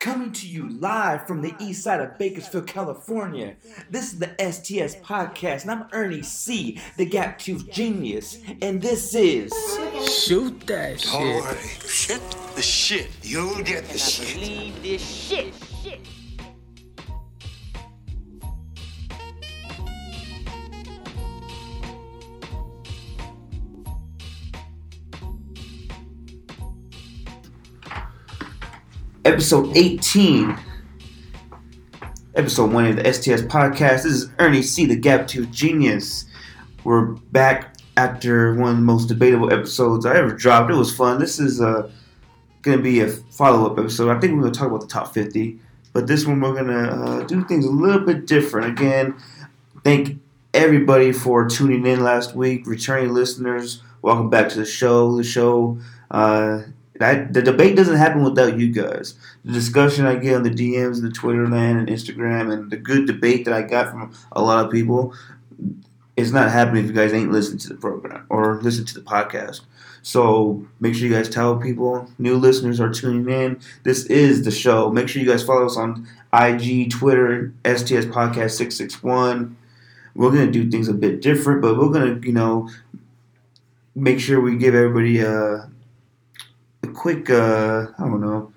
Coming to you live from the east side of Bakersfield, California. This is the STS Podcast, and I'm Ernie C., the Gap Tooth Genius, and this is. Shoot that shit. Alright, shit the shit. You'll get the shit. Leave this shit. Episode 18, episode one of the STS podcast. This is Ernie C., the Gap Tooth Genius. We're back after one of the most debatable episodes I ever dropped. It was fun. This is uh, going to be a follow up episode. I think we're going to talk about the top 50, but this one we're going to uh, do things a little bit different. Again, thank everybody for tuning in last week, returning listeners. Welcome back to the show. The show. Uh, that the debate doesn't happen without you guys. The discussion I get on the DMs the Twitter land and Instagram and the good debate that I got from a lot of people is not happening if you guys ain't listening to the program or listen to the podcast. So make sure you guys tell people. New listeners are tuning in. This is the show. Make sure you guys follow us on IG, Twitter, STS Podcast six six one. We're gonna do things a bit different, but we're gonna you know make sure we give everybody a a quick, uh, I don't know,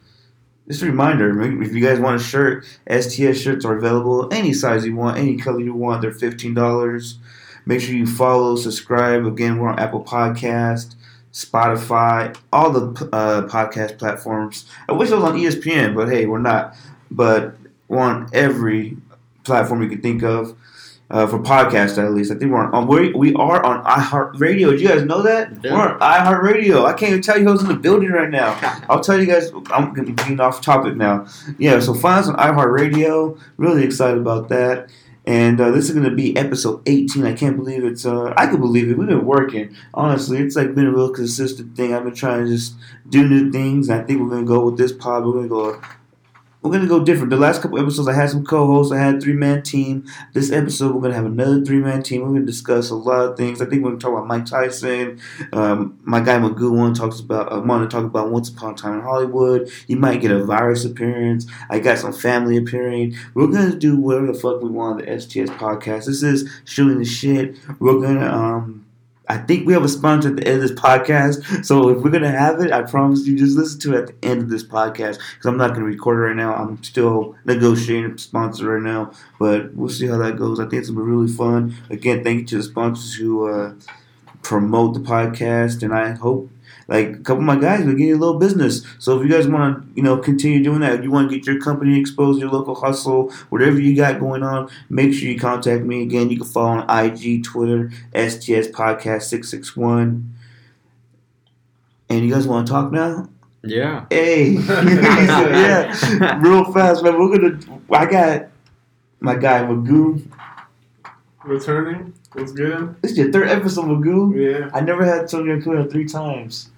just a reminder. If you guys want a shirt, STS shirts are available any size you want, any color you want. They're fifteen dollars. Make sure you follow, subscribe. Again, we're on Apple Podcast, Spotify, all the uh, podcast platforms. I wish I was on ESPN, but hey, we're not. But we're on every platform you can think of. Uh, for podcast at least. I think we're on, on we, we are on iHeartRadio. Did you guys know that? Yeah. We're on iHeartRadio. I can't even tell you who's in the building right now. I'll tell you guys. I'm gonna be getting off topic now. Yeah, so find us on iHeartRadio. Really excited about that. And uh, this is going to be episode 18. I can't believe it's. Uh, I can believe it. We've been working. Honestly, it's like been a real consistent thing. I've been trying to just do new things. I think we're going to go with this pod. We're going to go we're gonna go different. The last couple episodes, I had some co-hosts. I had a three-man team. This episode, we're gonna have another three-man team. We're gonna discuss a lot of things. I think we're gonna talk about Mike Tyson. Um, my guy Magoo one talks about. I uh, want to talk about Once Upon a Time in Hollywood. You might get a virus appearance. I got some family appearing. We're gonna do whatever the fuck we want on the STS podcast. This is shooting the shit. We're gonna um. I think we have a sponsor at the end of this podcast. So if we're gonna have it, I promise you, just listen to it at the end of this podcast because I'm not gonna record it right now. I'm still negotiating a sponsor right now, but we'll see how that goes. I think it's gonna be really fun. Again, thank you to the sponsors who uh, promote the podcast, and I hope. Like a couple of my guys, we're getting a little business. So if you guys want to, you know, continue doing that, if you want to get your company exposed, your local hustle, whatever you got going on, make sure you contact me. Again, you can follow on IG, Twitter, STS Podcast six six one. And you guys want to talk now? Yeah. Hey, yeah, real fast, man. We're gonna. I got my guy Magoo. Returning. What's good? This is your third episode, Magoo. Yeah. I never had Tony Acuna three times.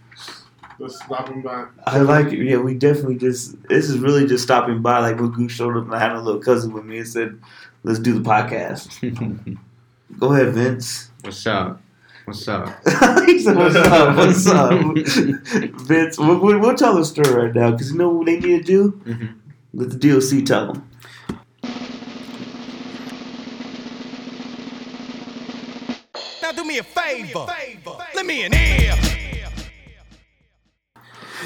Just stopping by. I like it. Yeah, we definitely just. This is really just stopping by. Like Magoo showed up and I had a little cousin with me and said, "Let's do the podcast." Go ahead, Vince. What's up? What's up? he said, "What's up? What's up?" Vince, we'll, we'll, we'll tell the story right now because you know what they need to do. Mhm. Let the DLC tell them. Now do me a favor. Let me in here.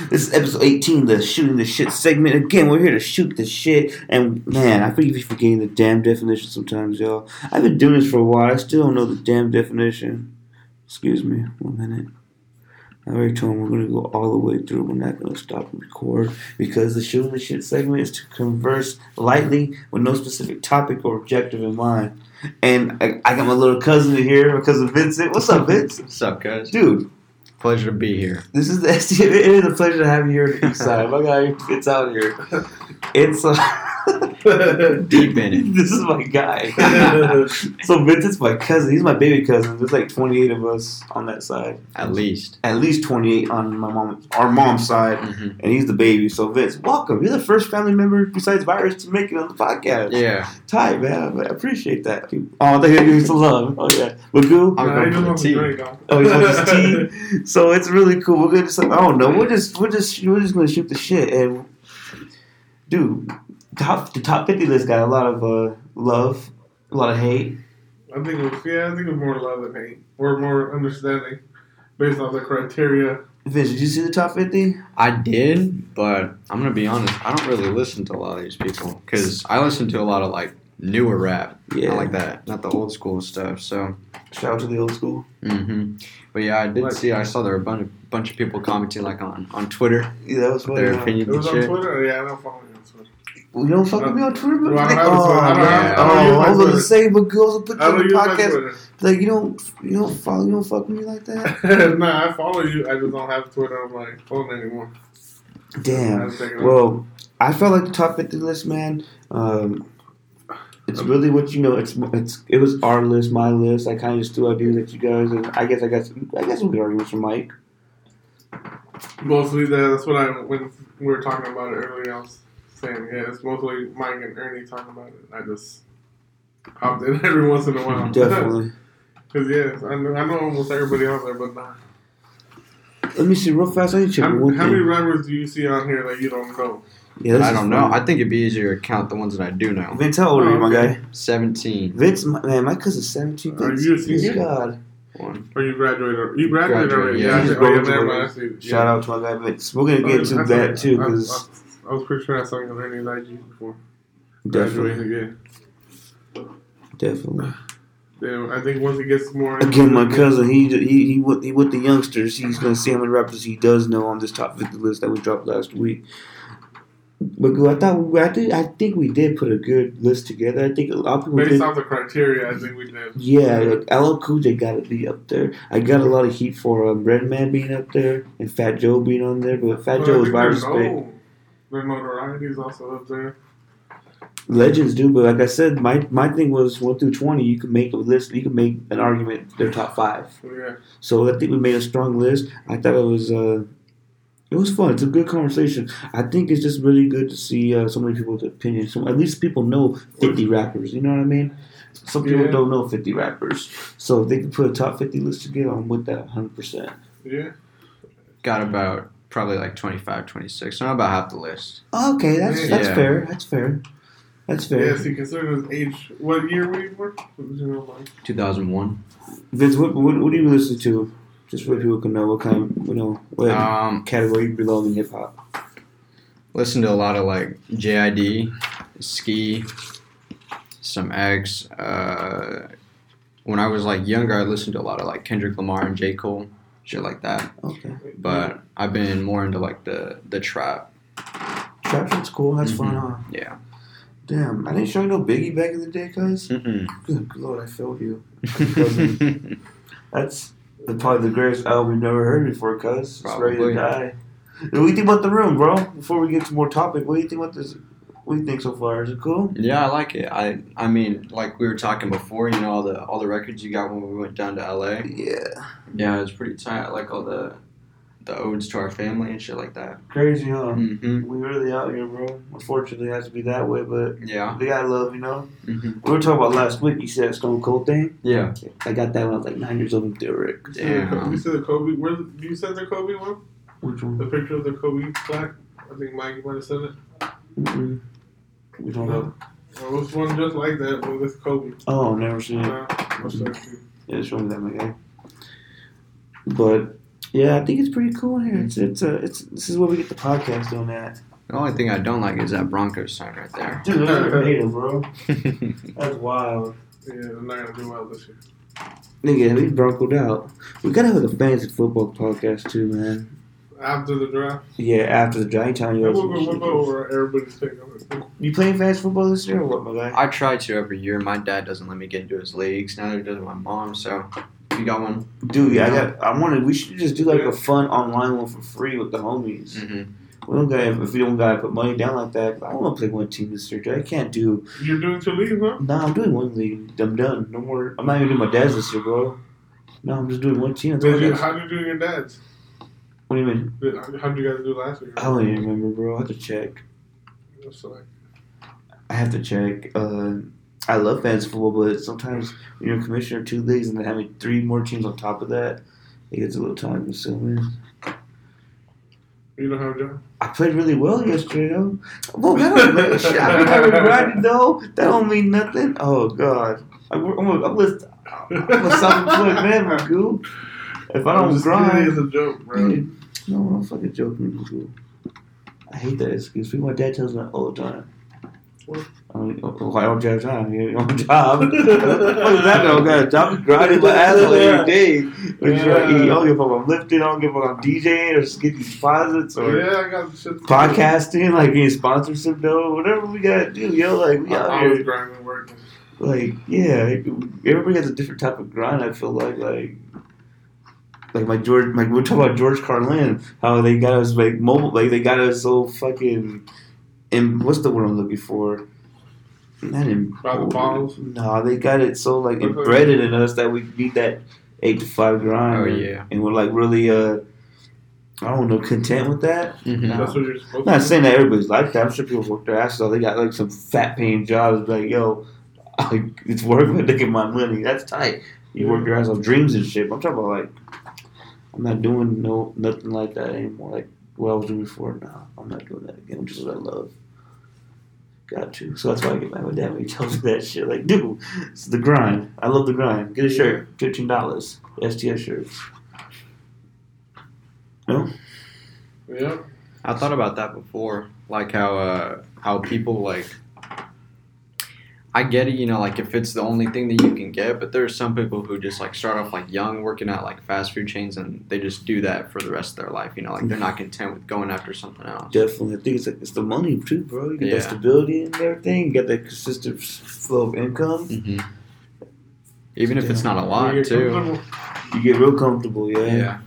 This is episode 18, the shooting the shit segment. Again, we're here to shoot the shit. And man, I think you're forgetting the damn definition sometimes, y'all. I've been doing this for a while. I still don't know the damn definition. Excuse me, one minute. I already told him we're gonna go all the way through. We're not gonna stop and record because the shooting the shit segment is to converse lightly with no specific topic or objective in mind. And I, I got my little cousin here, my cousin Vincent. What's up, Vince? What's up, guys? Dude, Pleasure to be here. this is the. It is a pleasure to have you here east side. My guy gets out here. It's uh, Deep in it. this is my guy. so Vincent's my cousin. He's my baby cousin. There's like 28 of us on that side. At least. At least 28 on my mom, our mom's side, hmm and he's the baby. So Vince, welcome. You're the first family member besides Virus to make it on the podcast. Yeah. Tight, man. I appreciate that. Oh, they give you some love. Oh yeah, Magoo. I'll Nah, go for the want to tea. drink. Oh, he wants his tea. So it's really cool. We're gonna just, I don't know. We're just, we're just, we're just gonna shoot the shit. And dude, top the top fifty list got a lot of uh, love, a lot of hate. I think it was yeah, I think it was more love than hate, or more understanding, based on the criteria. Vince, did you see the top fifty? I did, but I'm gonna be honest. I don't really listen to a lot of these people because I listen to a lot of like newer rap. Yeah. I like that, not the old school stuff. So, Shout out to the old school. hmm but yeah, I did Like- see. I saw there were a bunch of, bunch of people commenting like on on Twitter Yeah, that was funny. their opinion. It was on shit. Twitter. Yeah, I don't follow you on Twitter. You don't fuck with me on Twitter, but Well, I like, don't have oh, I don't man. have- I don't oh, use my I was gonna say, but girls will put you on the podcast. Like you don't, you don't follow, you don't fuck with me like that. nah, I follow you. I just don't have Twitter on my phone anymore. Damn. have to take it off. Well, I felt like the top fifty list, man. Um, it's really what you know. It's it's it was our list, my list. I kind of just threw ideas at you guys, and I guess I guess I guess we could argue with Mike. Mostly that's what I when we were talking about it earlier. I was saying yeah, it's mostly Mike and Ernie talking about it. I just hopped in every once in a while. Definitely. Because yes, I know, I know almost everybody out there, but nah. Let me see real fast. I need to check How, one how many thing. rappers do you see on here that you don't know? Yeah, I don't know. funny. I think it'd be easier to count the ones that I do know. Vince, how old are you, my Oh, guy? Seventeen. Vince, my, man, my cousin's seventeen. Are Vince, you a Vince, senior? God. One. Or you graduated? You graduated already? Yeah, yeah. I He's see- oh, yeah, graduated. never mind. I see. Yeah. Shout out to my guy Vince. We're gonna oh, get into I- I- that too, I- I- because I was pretty sure I saw you on Ernie's IG before definitely, again. definitely. Then I think once he gets more Again, my cousin, he he he with, he with the youngsters. He's gonna see how many rappers he does know on this top fifty list that we dropped last week. But I thought I think I think we did put a good list together. I think a lot of people based did. off the criteria, I think we did. Yeah, like LL Cool J got to be up there. I got a lot of heat for um, Redman being up there and Fat Joe being on there, but Fat Well, Joe is my respect. no- Their notoriety is also up there. Legends do, but like I said, my my thing was one through twenty. You could make a list. You could make an argument. They're top five. So, yeah. So I think we made a strong list. I thought it was uh, it was fun. It's a good conversation. I think it's just really good to see uh, so many people's opinions. So at least people know fifty rappers. You know what I mean? Some people Yeah. don't know fifty rappers. So if they can put a top fifty list together, I'm with that hundred percent. Yeah. Got about probably like 25, 26. Not about half the list. Okay, that's that's fair. That's fair. That's fair. Yeah, see, considering his age, what year were you for? What was your like? 2001. Vince, what, what what do you listen to? Just so people can know what kind, of, you know, what Um, category you belong in hip hop. listen to a lot of like JID, Ski, some X. Uh, when I was like younger, I listened to a lot of like Kendrick Lamar and J Cole, shit like that. Okay, But I've been more into like the the trap. trap shit's cool. That's fun, Mhm. huh? Yeah. Damn, I didn't show you no Biggie back in the day, cuz. Good lord, I failed you. That's the, probably the greatest album we've never heard before, cuz. It's ready to die. What do you think about the room, bro? Before we get to more topic, what do you think about this? What do you think so far? Is it cool? yeah, I like it. I I mean, like we were talking before, you know, all the all the records you got when we went down to LA. Yeah. Yeah, it's pretty tight. I like all the the odes to our family and shit like that. Crazy, huh? hmm We really out here, bro. Unfortunately, it has to be that way, but Yeah. they got love, you know? hmm We were talking about last week. You said Stone Cold thing. Yeah. I got that when I was like nine years old in Derek. You said the- Damn. You said the Kobe. Where you said the Kobe one? Which one? The picture of the Kobe plaque. I think Mike might have said it. Mm-mm. We don't know. Well, which one just like that, but with Kobe? Oh, never seen it. Uh, I'll show it to you. Yeah, show me that, my guy. But yeah, I think it's pretty cool here. It's it's uh, it's this is where we get the podcast on at. The only thing I don't like is that Broncos sign right there. Dude, that's native, bro. That's wild. Yeah, they're not gonna do well this year. Nigga, we broncoed out. We gotta have a fantasy football podcast too, man. After the draft, Yeah, after the draft, I ain't telling you. we'll else go, we'll go over everybody's pick. of. You playing fantasy football this year or what, my guy? I try to every year. My dad doesn't let me get into his leagues. Neither does my mom. So you got one. Dude, yeah, I got. I wanted. We should just do like a fun online one for free with the homies. Mm-hmm. We don't got if we don't gotta put money down like that. I don't want to play one team this year. dude. I can't do. You're doing two leagues, huh? Nah, I'm doing one league. I'm done. No more. I'm not even doing my dad's this year, bro. No, I'm just doing one team. Did you, how did you do your dad's? What do you mean? How did you guys do last year? I don't even remember, bro. I have to check. Like, I have to check. Uh, I love fantasy football, but sometimes when you're a commissioner of two leagues and then having three more teams on top of that, it gets a little time consuming. You don't have a job. I played really well yesterday, though. Well, that don't mean shit. I never grinded though. That don't mean nothing. Oh God, I'm I'm a, I'm a, I'm a self-employed man, Magoo. If I don't grind, It's a joke, bro. No, I'm fucking joking. I hate that excuse. My dad tells me all the time. What? I mean, oh, oh I don't have time. You don't have a job. what does that? I got a job. I'm grinding my ass off every day. What you trying to eat? I don't give a fuck I'm lifting. I don't give a fuck I'm DJing or just getting deposits or yeah, I got shit. podcasting, like getting sponsorship though, whatever we gotta do, yo, like we out here, grinding, working. like yeah, everybody has a different type of grind. I feel like like like my George, like we're talking about George Carlin, how they got us like mobile, like they got us so fucking, and what's the word I'm looking for? Not in By the balls? No, they got it so like embedded in us that we need that eight to five grind. Oh, and- yeah. and we're like really uh, I don't know, content with that. Mhm. That's what you're supposed I'm not saying that everybody's like that. I'm sure people work their asses off. They got like some fat paying jobs. Like, yo, like, it's worth it to get my money. That's tight. You work your ass off dreams and shit. I'm talking about like, I'm not doing no nothing like that anymore. Like what I was doing before. No, I'm not doing that again. I'm just what I love. Got to. So that's why I get mad with dad when he tells me that shit. Like, dude, it's the grind. I love the grind. Get a shirt, fifteen dollars. STS shirts. No. be. Yep. I thought about that before, like how uh, how people like. I get it, you know, like if it's the only thing that you can get, but there's some people who just like start off like young, working at like fast food chains, and they just do that for the rest of their life. You know, like they're not content with going after something else. Definitely, I think it's like, it's the money too, bro. You get Yeah. that stability and everything. You get that consistent flow of income. hmm Even if it's not a lot, get too. You get real comfortable, yeah. Yeah.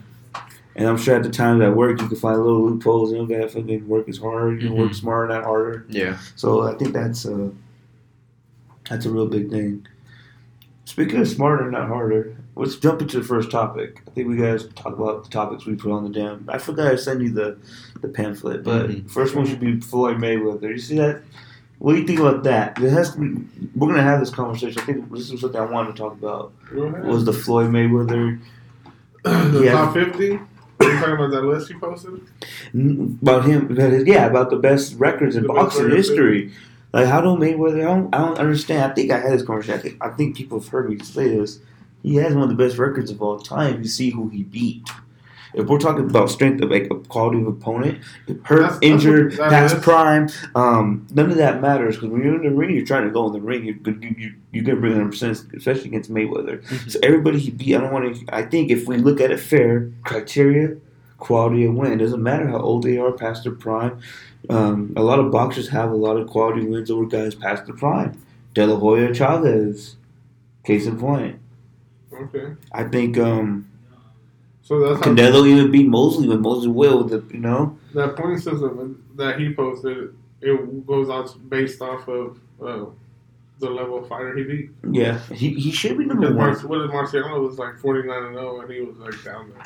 And I'm sure at the times at work you can find little loopholes. You don't gotta fucking work as hard. You can work smarter, not harder. Yeah. So I think that's a that's a real big thing. Speaking of smarter, not harder, let's jump into the first topic. I think we guys talk about the topics we put on the damn. I forgot I sent you the the pamphlet, but Mhm. first one should be Floyd Mayweather. You see that? What do you think about that? It has to be. We're gonna have this conversation. I think this is something I wanted to talk about. Go ahead. Was the Floyd Mayweather the Yeah. top 50? Are you talking about that list you posted? about him? About his, yeah, about the best records in The boxing records. history. Like how do Mayweather? I don't, I don't understand. I think I had this conversation. I think, I think people have heard me say this. He has one of the best records of all time. You see who he beat. If we're talking about strength of like a quality of opponent, hurt, That's- that's injured, what that past is. prime, um, none of that matters because when you're in the ring, you're trying to go in the ring. You you you you can bring 100 percent, especially against Mayweather. So everybody he beat, I don't want to. I think if we look at it fair, criteria, quality of win. It doesn't matter how old they are, past their prime. Um, a lot of boxers have a lot of quality wins over guys past their prime. De La Hoya, Chavez, case in point. Okay. I think um, So that's Canelo even beat Mosley when Mosley will. The, you know, that point system that he posted, it goes out based off of uh, the level of fighter he beat. yeah, he, he should be number one. Mar- what did Marciano was like 49 and 0, and he was like down there.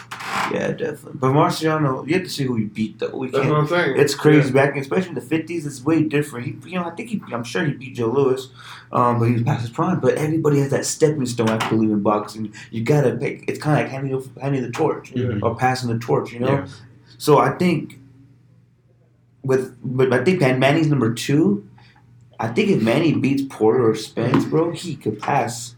Yeah, definitely. But Marciano, you have to see who he beat though. We That's what I'm saying. It's crazy Yeah. back, especially in the fifties. It's way different. He, you know, I think he, I'm sure he beat Joe Louis, um, but he was past his prime. But everybody has that stepping stone. I believe in boxing. You gotta pick. It's kind of like handing the, handing the torch Yeah. or passing the torch. You know. Yeah. So I think with, but I think Pan Manny's number two. I think if Manny beats Porter or Spence, bro, he could pass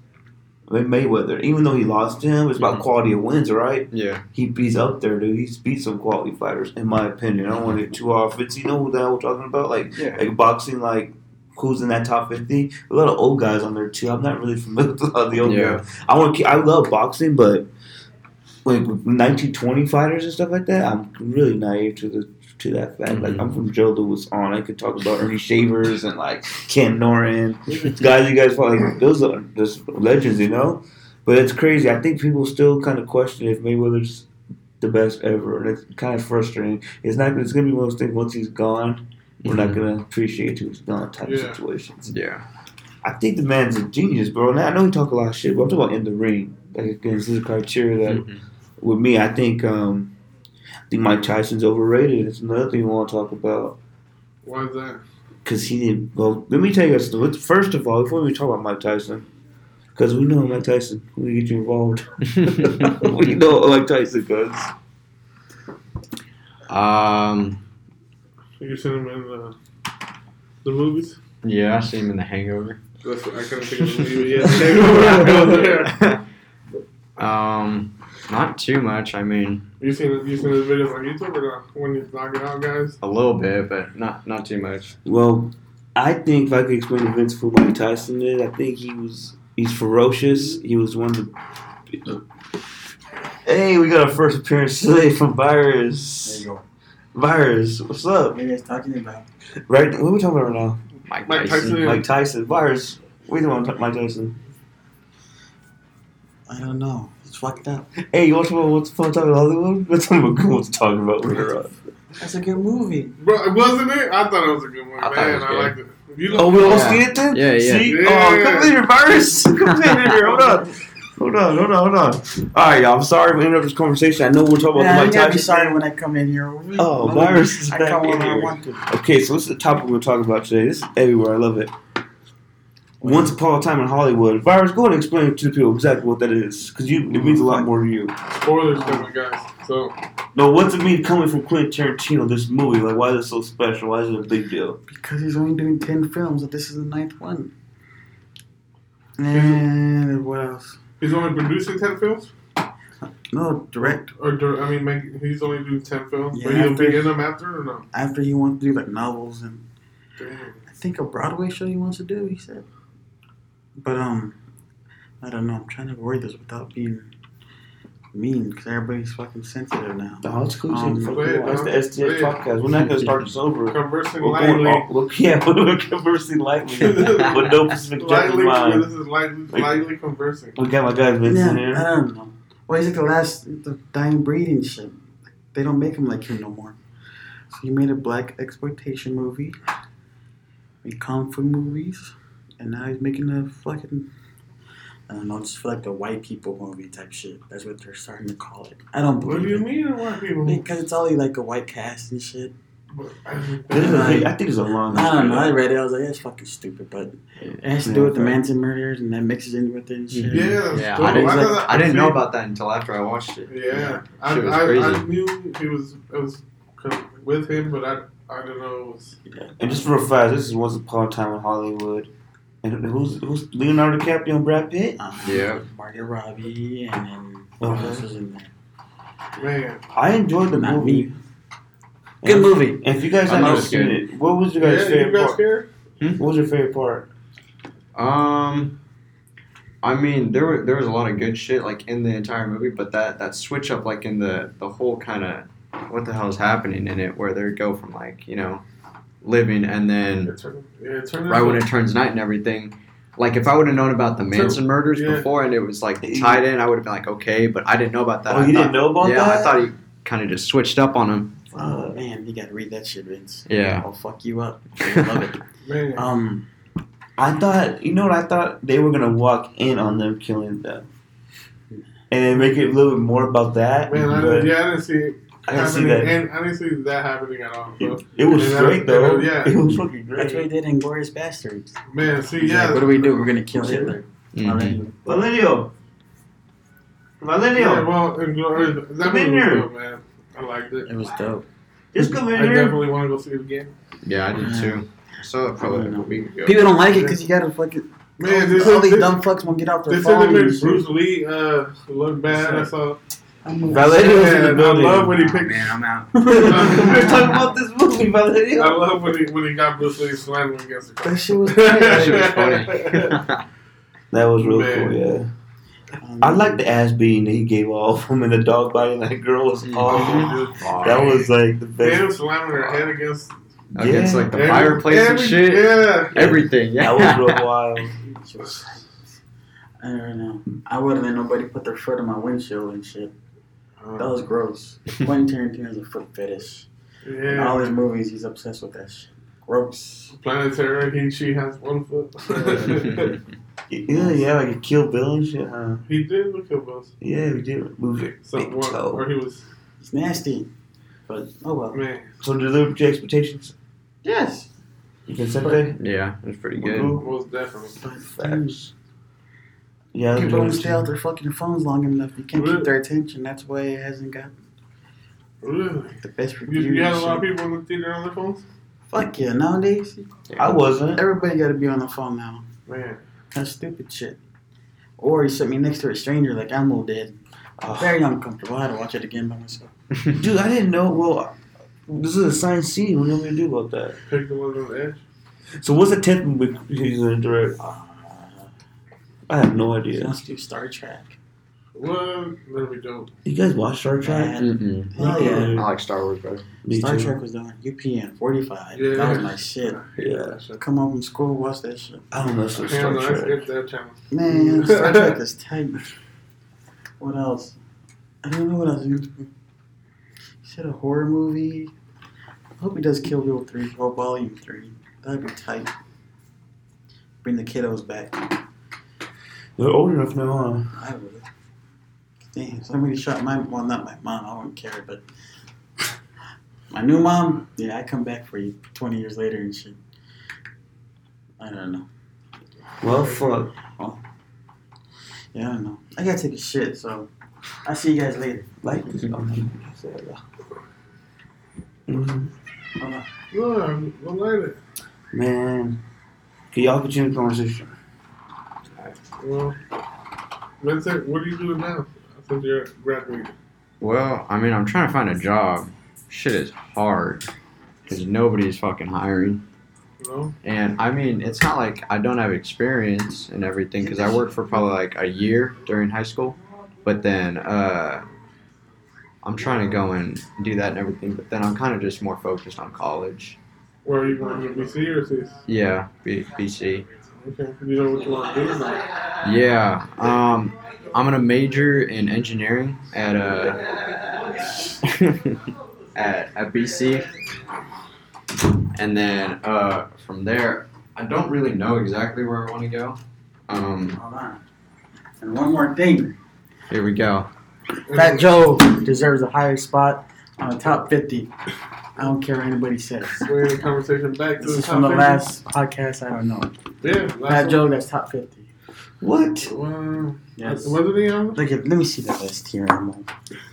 Mayweather. Even though he lost to him, it's about Mhm. quality of wins, right? Yeah. he beats up there, dude. He's beat some quality fighters, in my opinion. I don't want to get too off. It's you know who the hell we're talking about, like Yeah. like boxing, like who's in that top fifty. A lot of old guys on there too. I'm not really familiar with a lot of the old Yeah. guys. I want. I love boxing, but like 1920 fighters and stuff like that, I'm really naive to the to that fact. Like. I'm from Joe Louis on. I could talk about Ernie Shavers and like Ken Norton, guys you guys follow. Like, those are just legends, you know. But it's crazy. I think people still kind of question if Mayweather's the best ever, and it's kind of frustrating. It's not. It's gonna be one of those things. Once he's gone, we're not Mhm. gonna appreciate who he's gone type of situations. Yeah. I think the man's a genius, bro. Now I know he talk a lot of shit, but I'm talking about in the ring. Like against his criteria that Mhm. with me, I think um, I think Mike Tyson's overrated. It's another thing we want to talk about Why is that? because he didn't. Well, let me tell you guys. First of all, before we talk about Mike Tyson, because we know Mike Tyson, we get you involved. we know what Mike Tyson does. Um, You seen him in the the movies? yeah, I see him in The Hangover. That's what I couldn't think of the movie yet. Hangover, I was there. um, not too much. I mean, You seen you seen his videos on YouTube or not? when he's knocking out guys? a little bit, but not not too much. Well, I think if I could explain to Vince who Mike Tyson is, I think he was he's ferocious. He was one of the. Hey, we got our first appearance today from Virus. There you go. Virus, what's up? What are you guys talking about? Right, what are we talking about right now? Mike, Mike Tyson. Tyson. Mike Tyson. Virus. What are you doing, Mike Tyson? I don't know. It's fucked up. Hey, you want to talk about what's fun talking about Hollywood? Let's talk about cool to talk about. We're, uh, That's a good movie. Bro, wasn't it? I thought it was a good movie, I thought it man. was I good. liked it. You Oh, we all Yeah. see it then? Yeah, yeah. See? Yeah. Oh, come in here, Virus. Come in here. Hold on. Hold on, hold on, hold on. All right, y'all. I'm sorry we interrupted this conversation. I know we're talking about Yeah, the you Mike gotta be Tyson. sorry when I come in here. Oh, No, virus is I back come in when I here. want to. Okay, so this is the topic we're talking about today. This is everywhere. I love it. Once upon a time in Hollywood. Virus, go and explain to the people exactly what that is, because you it means a lot more to you. spoilers coming, guys. So No, what's it mean coming from Quentin Tarantino? This movie, like, why is it so special? Why is it a big deal? Because he's only doing 10 films, and this is the ninth one. And what else? he's only producing ten films, No, direct. or dir- I mean, make, he's only doing ten films, but Yeah, he'll be after- in them after or no? After he wants to do like novels and Damn. I think a Broadway show he wants to do, he said. But, um, I don't know. I'm trying to word this without being mean because everybody's fucking sensitive now. The Hot School Um, Fuck wait, yeah, That's the STS wait. podcast. We're not going to start this over. Conversing We're going lightly. off, look, yeah, we're conversing lightly with no Pacific Jet lightly, mind. this is lightly, lightly conversing. We got my guy Vince Yeah, in I here. don't know. Well, he's like the last, the dying breed and shit. They don't make him like him no more. So he made a blaxploitation movie, made kung fu movies, and now he's making a fucking, I don't know, just for like the white people movie type shit. That's what they're starting to call it. I don't believe What do you it. mean, white people? Because it's only like a white cast and shit. This is a- I think it's a long. I don't know. I read it. I was like, that's fucking stupid. But it has to do with the Yeah, Manson murders, and that mixes in with it and shit. Yeah, Yeah, dope. I didn't, I thought- I didn't know about that until after I watched it. Yeah, I, Shit was I, I knew he was I was with him, but I I didn't know it was. And just real fast, this is Once Upon a Time in Hollywood. And who's who's Leonardo DiCaprio and Brad Pitt? Um, Yeah. Margot Robbie, and then what Okay. else was in there? Man, I enjoyed the Not movie. me. Good movie. And if you guys I haven't seen good. it, what was your yeah, guys' you favorite got part? scared? What was your favorite part? Um, I mean, there were there was a lot of good shit like in the entire movie, but that that switch up like in the the whole kind of what the hell is happening in it, where they go from like you know living and then It turned, it turned right when it turns night and everything. Like if I would have known about the Manson murders yeah. before and it was like tied in, I would have been like okay, but I didn't know about that. Oh, I you thought- didn't know about yeah, that? I thought he kind of just switched up on him. Oh man, you gotta read that shit, Vince. Yeah. I'll fuck you up. I love it. Man, Um, I thought, you know what? I thought they were gonna walk in on them killing them, and then make it a little bit more about that. man, I, but yeah, I didn't see it I didn't see that. and I didn't see that happening at all. So. It, it was And great and though. that- yeah. it was fucking that's what he did in Glorious Bastards. Man, see, He's yeah, like, what do we do? We're gonna kill Hitler. Mhm. Already. Valenio, yeah, Valenio, well, and Glorious, that Come in here. good, man. I liked it. It was dope. just come in I here. definitely want to go see it again. Yeah, I did too. I saw it probably like a week ago. People don't like it because you gotta fucking. Man, this all is- these dumb fucks won't get off They their said they phone. made and. Bruce Lee uh, look bad. I saw. Valenio's in the Man, I building. love when he Oh, picked. man, I'm out. We're talking about this movie, Valenio. I love when he when he got Bruce Lee slamming against the car. That shit was that shit was funny. That was really Man. cool. Yeah. Um, I like the ass beating that he gave off him in the dog biting that girl was awesome. Oh, That was like the Him best. slamming her head against Against like the every- fireplace and shit. Yeah. Everything. Yeah. That was real wild. I don't know. I wouldn't let nobody put their foot on my windshield and shit. Uh-huh. That was gross. Quentin Tarantino has a foot fetish. In all his movies, he's obsessed with that shit. Gross. Planet Terror. He she has one foot. Yeah, yeah, like a Kill Bill and shit. Huh? he did look at us. Yeah, he did. Move it. So Big one, toe. where he was It's nasty. But, oh well. man. So did it live up your expectations? Yes. You can say that. yeah, it was pretty good. Most definitely. But Facts. Yeah, people don't stay too. off their fucking phones long enough. You can't Really? keep their attention. That's why it hasn't got Really? The best You, reviews. you had a lot of people in the theater on their phones? Fuck yeah! Nowadays, I wasn't. everybody got to be on the phone now. Man. That's stupid shit. Or he set me next to a stranger like Elmo did. Very uncomfortable. I had to watch it again by myself. Dude, I didn't know. Well, this is a signed scene. What do you want me to do about that? Pick the ones on the edge. So, what's the tenth movie he's gonna direct? I have no idea. Let's do Star Trek. Well, that'd be dope. You guys watch Star Trek? Man, Mm-mm. hell yeah. I like Star Wars better. Me Star too. Trek was on UPN 45. Yeah. That was my shit. Yeah. Come home from school, watch that shit. I don't know. It's Hell Star no, Trek. that channel. Man, Star Trek is tight. What else? I don't know what else. He said a horror movie. I hope he does Kill Bill 3 or Volume 3. That'd be tight. Bring the kiddos back. They're old enough now, huh? I would. Damn, somebody shot my well, not my mom. I wouldn't care, but my new mom. Yeah, I come back for you twenty years later and shit. I don't know. Well, fuck. Yeah, I don't know. I gotta take a shit, so I'll see you guys later. Like this. Mhm. No, I'm I'm like it. Man. Can y'all continue the conversation? Well, Vincent, what are you doing now? Since you're graduating. Well, I mean, I'm trying to find a job. Shit is hard because nobody's fucking hiring. And I mean, it's not like I don't have experience and everything because I worked for probably like a year during high school. But then uh, I'm trying to go and do that and everything. But then I'm kind of just more focused on college. Where are you going to BC or CIS? Yeah, B- BC. Okay. You know what you want to do now? Yeah, um, I'm gonna major in engineering at uh, at at BC, and then uh, from there, I don't really know exactly where I want to go. Um, Hold on. And one more thing. here we go. Fat Joe deserves a higher spot on the top 50. I don't care what anybody says. we Bring the conversation back to This the is top from the 50. last podcast. I don't know. Yeah, Fat last Joe, that's top 50. What? Uh, one. Yes. Well, wasn't he on? Look at, let me see the list here. Elmo.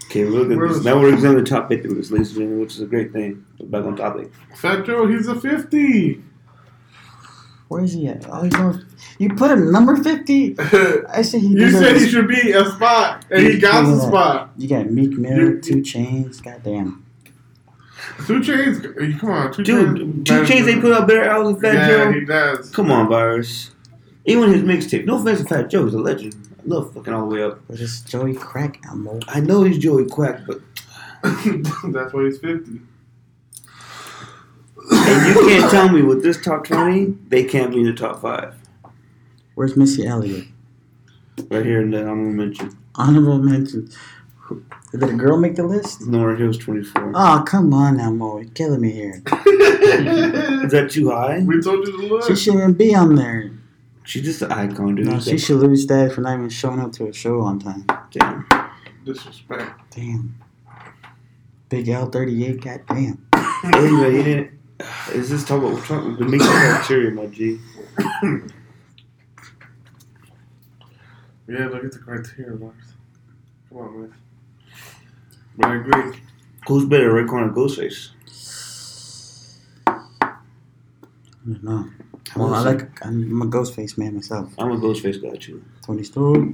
Okay, look at this. Now we're examining the top 50 with this, ladies and gentlemen, which is a great thing. Back on topic. Fat Joe, he's a 50. Where is he at? Oh, he's on. You put him number 50? I say he you said he should be a spot, and he got the spot. You got Meek Mill, 2 Chainz. Goddamn. 2 Chainz, come on, Two Dude, Chains. 2 Chainz, they put out better albums than Fat Yeah, Joe. he does. Come on, Virus. Even his mixtape. No offense to Fat Joe, he's a legend. I love fucking all the way up. But it's Joey Crack Elmo. I know he's Joey Quack, but That's why he's 50. and you can't tell me with this top 20, they can't be in the top five. Where's Missy Elliott? Right here in the honorable mention. Honorable mention. Who- Did a girl make the list? Lauryn Hill's 24. Oh, come on, Elmo. You're killing me here. Is that too high? we told you to look. She shouldn't even be on there. She's just an icon, dude. No, she should lose that for not even showing up to a show on time. Damn. Disrespect. Damn. Big L38, goddamn. Anyway, he didn't. Is this talk about talk, the mixed criteria, my G? Yeah, look at the criteria, Mars. Come on, man. But I agree. Who's better, Raekwon or Ghostface? I don't know. Well, I like, I'm a Ghostface man myself. I'm a Ghostface guy too. Tony Stewart.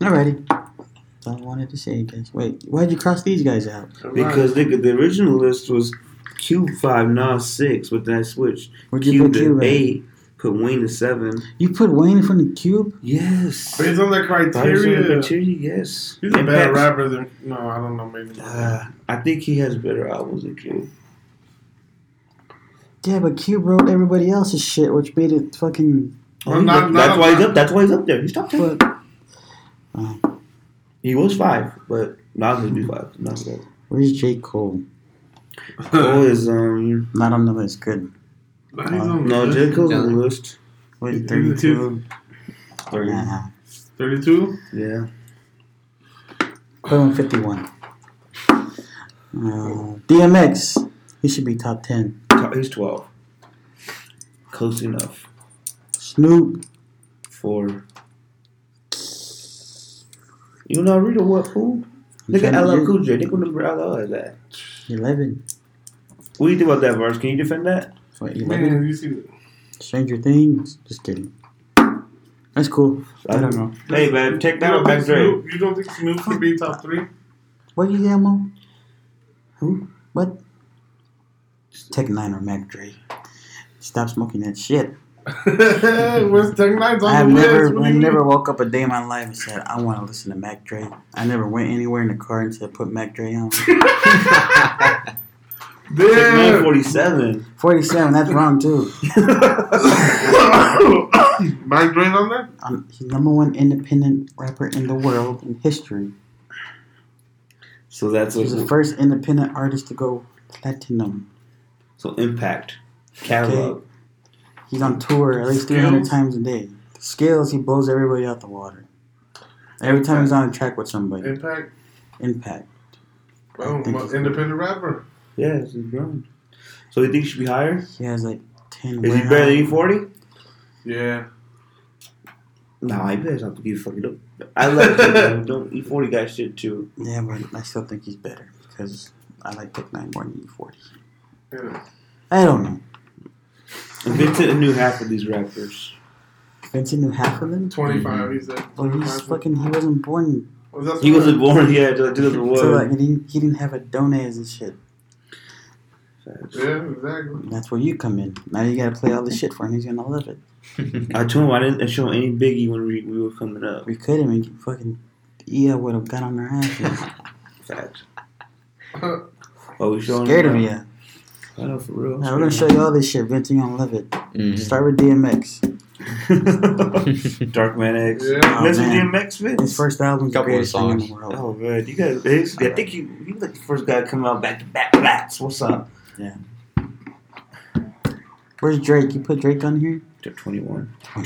Alrighty. That's all I wanted to say, guys. Wait, why'd you cross these guys out? Because nigga, the original list was Cube five, Nas six, but then I switched. Where'd you Cube put to Cube at? eight, put Wayne to seven. You put Wayne in front of the Cube? Yes. Based on the Virus on the criteria, criteria, yes. he's a And better rapper than. No, I don't know, maybe. Uh, I think he has better albums than Cube. Yeah, but Cube wrote everybody else's shit, which made it fucking. Oh, Well, he- not- that's not- why he's up. That's why he's up there. He's top ten. But uh, He was five, but Nas would be five. Nas good. where's J. Cole? Cole is um Not on the list. Good. He's on no the J list. Cole's on the list. Wait, He's 32. Thirty. Nah. 32? Yeah. Put him 51. Uh, DMX. He should be top 10. Top- He's twelve. Close enough Snoop. for. You know Rita what fool? Look at trying to- LL Cool J. Look what number LL is at. Eleven. What do you think about that, Vars? Can you defend that? What, eleven? Man, you see, Stranger Things. Just kidding. That's cool. I don't know. Hey, man, take that don't, back Dre. You don't think Snoop should be top three? What you get, Mo? Who? What? Tech N9ne or Mac Dre. Stop smoking that shit. Where's Tech N9ne's on I have the never, list? What I never woke up a day in my life and said I want to listen to Mac Dre. I never went anywhere in the car and said put Mac Dre on. Damn. 47. Forty-seven. That's wrong too. Mac Dre's on there? Um, he's number one independent rapper in the world in history. So that's He's the first independent artist to go platinum. so impact catalog. He's on tour at least 300 times a day. The skills, he blows everybody out the water. Every time he's on a track with somebody. Impact. Impact. Oh, I well, independent rapper. Yes, he's grown. So you think he should be higher? He has like 10 Is he better than albums. E40? Yeah. No, he better not to give fucking up. I like him. man. Don't E40 got shit too. Yeah, but I still think he's better because I like Tech N9ne more than E40. yeah. I don't know. And Vincent knew half of these rappers. Vincent knew half of them? 25, he said. Well, he's 25. fucking, he wasn't born. Oh, Was He wasn't born yet until 2001. So, like, he didn't, he didn't have a Donez and shit. Yeah, exactly. That's where you come in. Now you gotta play all the shit for him. He's gonna love it. I told him I didn't show him any Biggie when we, we were coming up. We could have and fucking EA would have got on their asses. Facts. Oh, we showing Scared of him me, yeah. I know for real. Now we're gonna show you all this shit. Vince, you gonna love it. Mhm. Start with DMX. Dark Man X. Yeah. Oh, That's man. DMX Vince. His first album's the Couple of greatest thing in songs. the world. Oh man, you guys. I think you, you like the first guy to come out back to back flats. What's up? Where's Drake? You put Drake on here? To twenty one.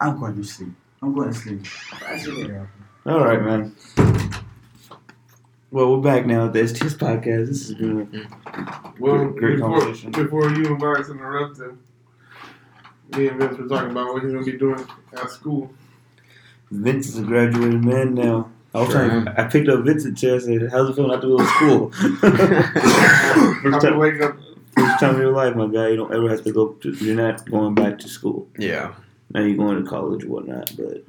I'm going to sleep. I'm going to sleep. All right, man. Well, we're back now at the STS podcast. This is good. Well, Great before, conversation. before you and Virus interrupted, me and Vince were talking about what he's going to be doing at school. Vince is a graduated man now. I was Sure. trying, I picked up Vincent chair. I said, "How's it feel not to go to school?" First, time, wake up. first time in your life, my guy. You don't ever have to go. To, you're not going back to school. Yeah. Now you're going to college or whatnot, but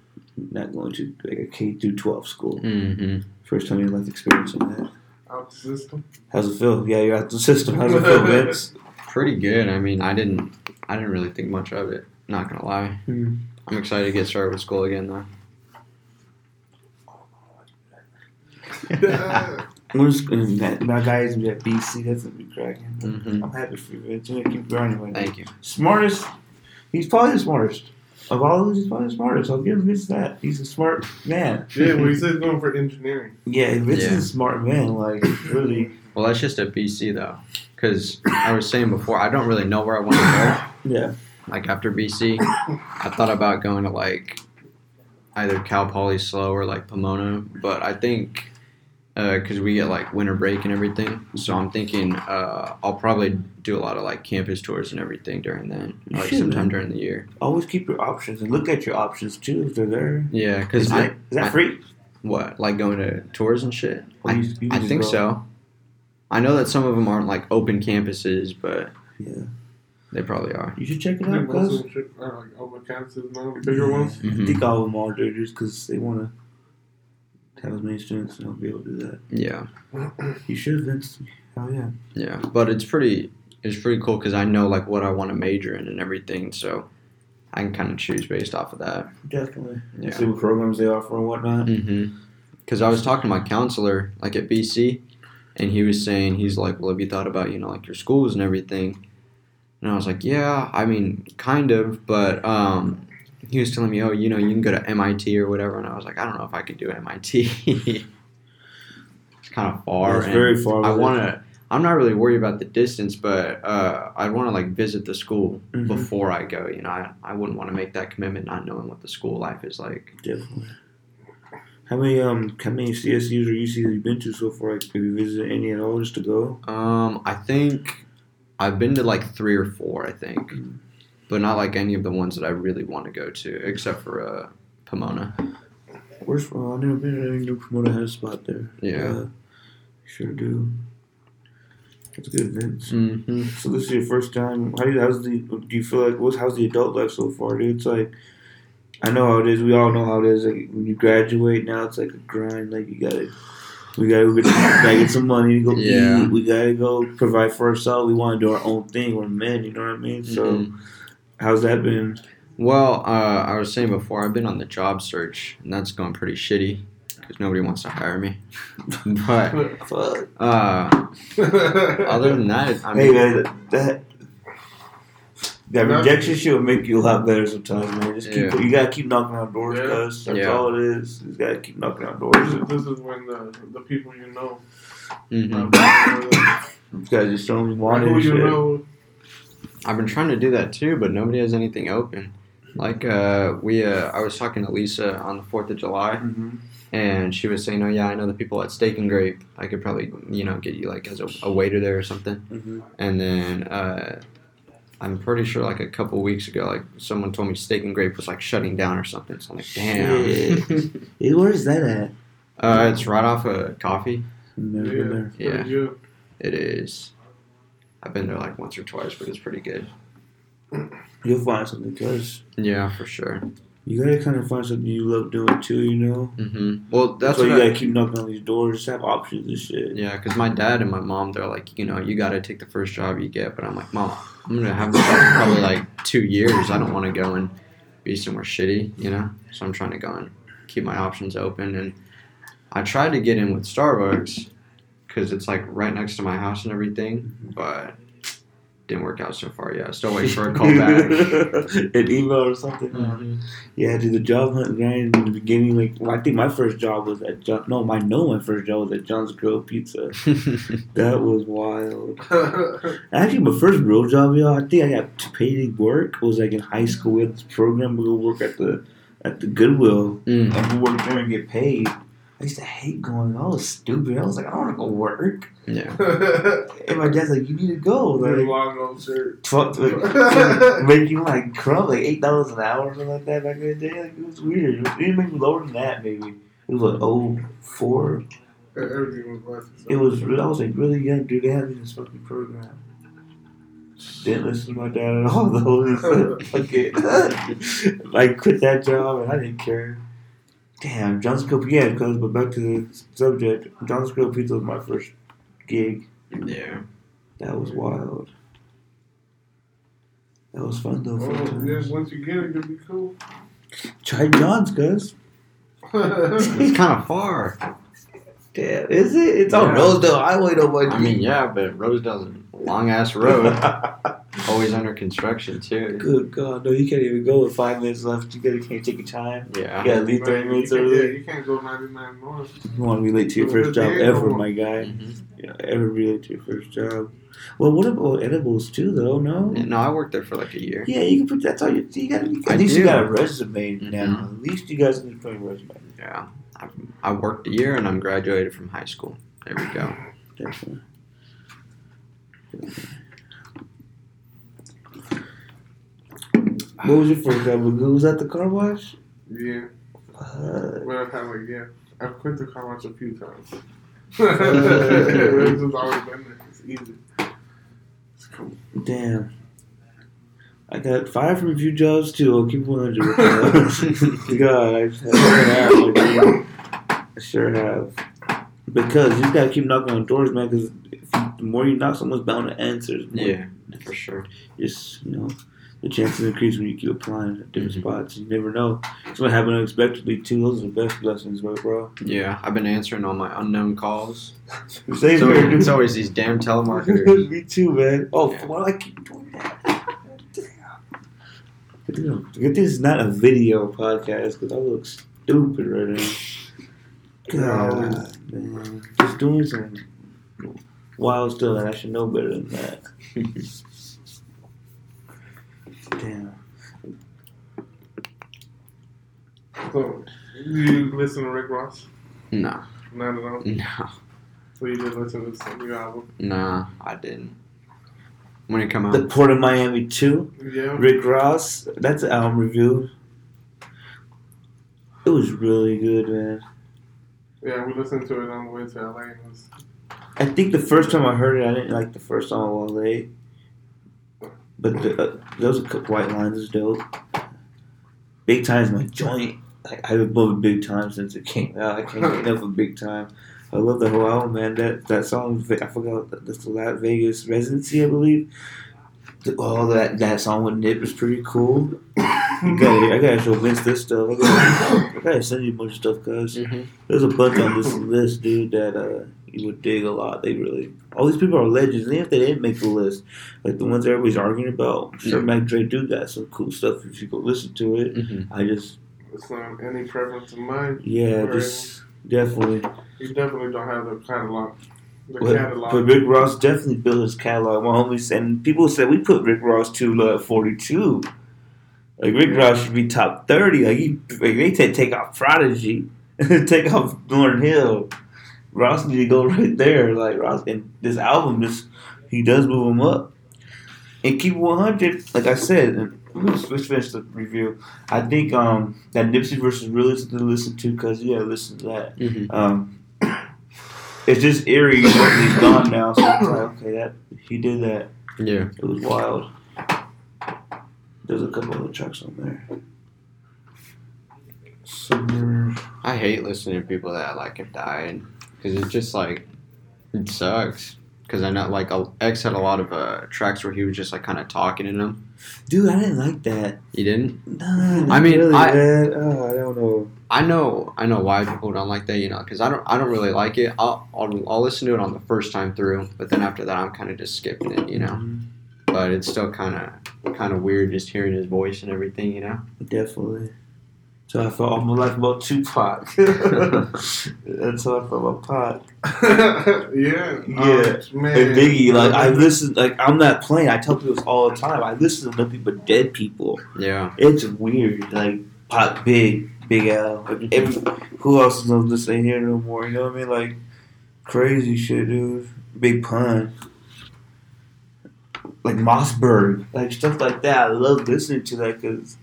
not going to like a K through twelve school. hmm First time in your life experiencing that. Out the system. How's it feel? Yeah, you're out the system. How's it feel, Vince? Pretty good. I mean, I didn't, I didn't really think much of it. Not gonna lie. Hmm. I'm excited to get started with school again, though. We're just gonna, that, my guys be at BC. That's gonna be cracking. hmm I'm happy for you, Vince. You're gonna keep grinding right. Thank you. Smartest. He's probably the smartest of all of us. He's probably the smartest. I'll give Vince that. He's a smart man. yeah, well, he said he's going for engineering. Yeah, Vince Yeah. is a smart man. Like really. Well, that's just at BC though, because I was saying before, I don't really know where I want to go. Yeah. Like after BC, I thought about going to like either Cal Poly SLO or like Pomona, but I think because we get like winter break and everything, so I'm thinking uh, I'll probably do a lot of like campus tours and everything during then, You like should, sometime man. during the year. Always keep your options and look at your options too if they're there. Yeah, because that, is that I- free? what like going to tours and shit. Or I, you- you I just think go- so. I know that some of them aren't like open campuses, but Yeah. they probably are. You should check it out, think cuz. of them should- are like open campuses now, bigger ones. I Mhm. think all of them are there just because they want to have as many students and they'll be able to do that. Yeah. You should, Vince. Hell yeah. Yeah, but it's pretty it's pretty cool because I know like what I want to major in and everything, so I can kind of choose based off of that. Definitely. Yeah. See what programs they offer and whatnot. Mm-hmm. Because I was talking to my counselor like at BC, and he was saying he's like, "Well, have you thought about you know like your schools and everything?" And I was like, "Yeah, I mean, kind of," but um, he was telling me, "Oh, you know, you can go to MIT or whatever," and I was like, "I don't know if I could do MIT." it's kind of far. It's very far. I want to. I'm not really worried about the distance, but uh, I want to like visit the school Mhm. before I go. You know, I, I wouldn't want to make that commitment not knowing what the school life is like. Definitely. How many um how many CSUs or UCs have you been to so far? Like, have you visited any at all just to go? Um, I think I've been to like three or four. I think, but not like any of the ones that I really want to go to, except for uh, Pomona. Where's well, I've never been to any new promoter has a spot there. Yeah. Uh, sure do. That's good, Vince. Mm-hmm. So this is your first time. How do you, how's the? Do you feel like what's how's the adult life so far, dude? It's like I know how it is. We all know how it is. Like when you graduate, now it's like a grind. Like you gotta, we gotta go get, gotta get some money to go Yeah. eat. We gotta go provide for ourselves. We want to do our own thing. We're men. You know what I mean? So Mhm. How's that been? Well, uh, I was saying before, I've been on the job search, and that's going pretty shitty because nobody wants to hire me. but Fuck. uh, other than that, I mean, man, that, that that rejection shit will make you a lot better sometimes, man. Just keep Yeah. you gotta keep knocking on doors, Yeah. cuz that's Yeah. all it is. You gotta keep knocking on doors. is, this is when the the people you know, mhm. uh, You gotta just show them you want it. who you shit. know, I've been trying to do that too, but nobody has anything open. Like uh, we, uh, I was talking to Lisa on the Fourth of July, Mhm. and she was saying, "Oh yeah, I know the people at Steak and Grape. I could probably, you know, get you like as a, a waiter there or something." Mhm. And then uh, I'm pretty sure like a couple weeks ago, like someone told me Steak and Grape was like shutting down or something. So I'm like, damn. Hey, where is that at? uh, it's right off of Coffee. Never yeah, been there. Yeah. It is. I've been there like once or twice, but it's pretty good. You'll find something, cuz Yeah, for sure. you gotta kind of find something you love doing too, you know? Mm-hmm. Well, That's, that's why you I- gotta keep knocking on these doors. Just have options and shit. Yeah, because my dad and my mom, they're like, you know, you got to take the first job you get. But I'm like, mom, I'm gonna have this job for probably like two years. I don't want to go and be somewhere shitty, you know. So I'm trying to go and keep my options open. And I tried to get in with Starbucks because it's like right next to my house and everything, but didn't work out so far yet. Still waiting for a call back. An email or something. Mhm. Yeah, dude, the job hunt grind in the beginning. Like, well, I think my first job was at John. No, I know my first job was at John's Grill Pizza. That was wild. Actually, my first real job, y'all, I think I got paid to work. was like in high school. We had this program. We would work at the at the Goodwill, Mm. and we worked there and get paid. I used to hate going. Oh, I was stupid. I was like, I don't want to go work. Yeah. And my dad's like, you need to go. With a Like, long old shirt. fuck, like, making like crumb, like eight dollars an hour or something like that back in the day. Like it was weird. It didn't make me lower than that. Maybe it was like oh four. Everything was less. It was. I was like really young, dude. They had me in this fucking program. Didn't listen to my dad at all though. Fuck it. I quit that job and I didn't care. Damn, John's Grill. Yeah, because but back to the subject. John's Grill Pizza was my first gig. Yeah. That was wild. That was fun though. Fun Oh, times. yeah, once you get it, it'll be cool. Try John's, cuz. It's kind of far. Damn, is it? It's on Yeah. Rosedale Highway though, buddy. I mean, yeah, but Rosedale's a long ass road. Always under construction too. Good God, no, you can't even go with five minutes left. You gotta can't take your time. Yeah. You gotta leave Man, thirty minutes can't- early. Yeah, you can't go 99 north. You want to be late to your first job ever, my guy. hmm Yeah, ever be late to your first job. Well, what about edibles too, though? No. No, I worked there for like a year. Yeah, you can put that's all you. you got, I at least do. you got a resume now. Mhm. At least you guys can put a resume. Yeah. I, I worked a year and I'm graduated from high school. There we go. Definitely. What was your first job? Was that the car wash? Yeah, Uh, but I've had like, yeah, I've quit the car wash a few times. it's just always been there. It's easy. It's cool. damn. I got fired from a few jobs too. I'll keep 100 with that. God, I just have, I sure have. Because you gotta keep knocking on doors, man. Because the more you knock, someone's bound to answer. Yeah, for sure. just you know the chances increase when you keep applying at different Mhm. spots. You never know. It's gonna happen unexpectedly too. Those are the best blessings, bro. bro. Yeah, I've been answering all my unknown calls. Same It's here, always, it's always these damn telemarketers. Me too, man. Oh, Yeah. why do I keep doing that? Damn. Good thing, good thing it's not a video podcast because I look stupid right now. God, man. Just doing some wild stuff, and I should know better than that. Damn. So, you listen to Rick Ross? No, Not at all. no, So you did listen to this new album? no, I didn't. When it come out? The Port of Miami 2, Yeah. Rick Ross. That's an album review. It was really good, man. Yeah, we listened to it on the way to LA. Was, I think the first time I heard it, I didn't like the first song of Wale. But the, uh, those white lines is dope. Big time Time's my joint. Like, I've bumping Big Time since it came out. I can't get enough of Big Time. I love the whole album, man. That that song, I forgot that's the Las Vegas residency, I believe. Oh, that that song with Nip is pretty cool. You gotta, I gotta show Vince this stuff. I gotta, I gotta send you a bunch of stuff, cause Mhm. there's a bunch on this list, dude, that uh, you would dig a lot. They really, all these people are legends. Even if they didn't make the list, like the ones everybody's arguing about, I'm sure Yeah. Mac Dre do got some cool stuff if you go listen to it. Mhm. I just, it's not any preference of mine. yeah, Right. just definitely. You definitely don't have the catalog. The But, catalog. but Rick Ross definitely built his catalog. My homies and people said we put Rick Ross to uh, 42. Like Rick Ross should be top 30. Like, he, like they take take off Prodigy, take off Lauryn Hill. Ross need to go right there. Like Ross and this album just he does move him up. And keep 100. Like I said, and let's, let's finish the review. I think um that Nipsey versus really something to listen to because yeah, listen to that. Mhm. Um, it's just eerie he's gone now. So it's like, okay, that he did that. Yeah. It was wild. There's a couple other tracks on there. Summer. I hate listening to people that like have died because it's just like it sucks. Because I know like a- X had a lot of uh, tracks where he was just like kind of talking in them. Dude, I didn't like that. You didn't? Nah, I mean, really, I- Oh, I don't know. I know, I know why people don't like that, you know, because I don't, I don't really like it. I'll, I'll, I'll listen to it on the first time through, but then after that, I'm kind of just skipping it, you know. Mhm. But it's still kind of, kind of weird just hearing his voice and everything, you know. Definitely. So I felt all my life about Tupac. That's how I felt about Pac. yeah. Yeah. Um, man. And Biggie, like I listen, like I'm not playing. I tell people this all the time. I listen to nothing but dead people. Yeah. It's weird. Like Pac, Big, Big L. Like, every, who else is on this ain't here no more? You know what I mean? Like crazy shit, dude. Big Pun. Like Mossberg, like stuff like that. I love listening to that because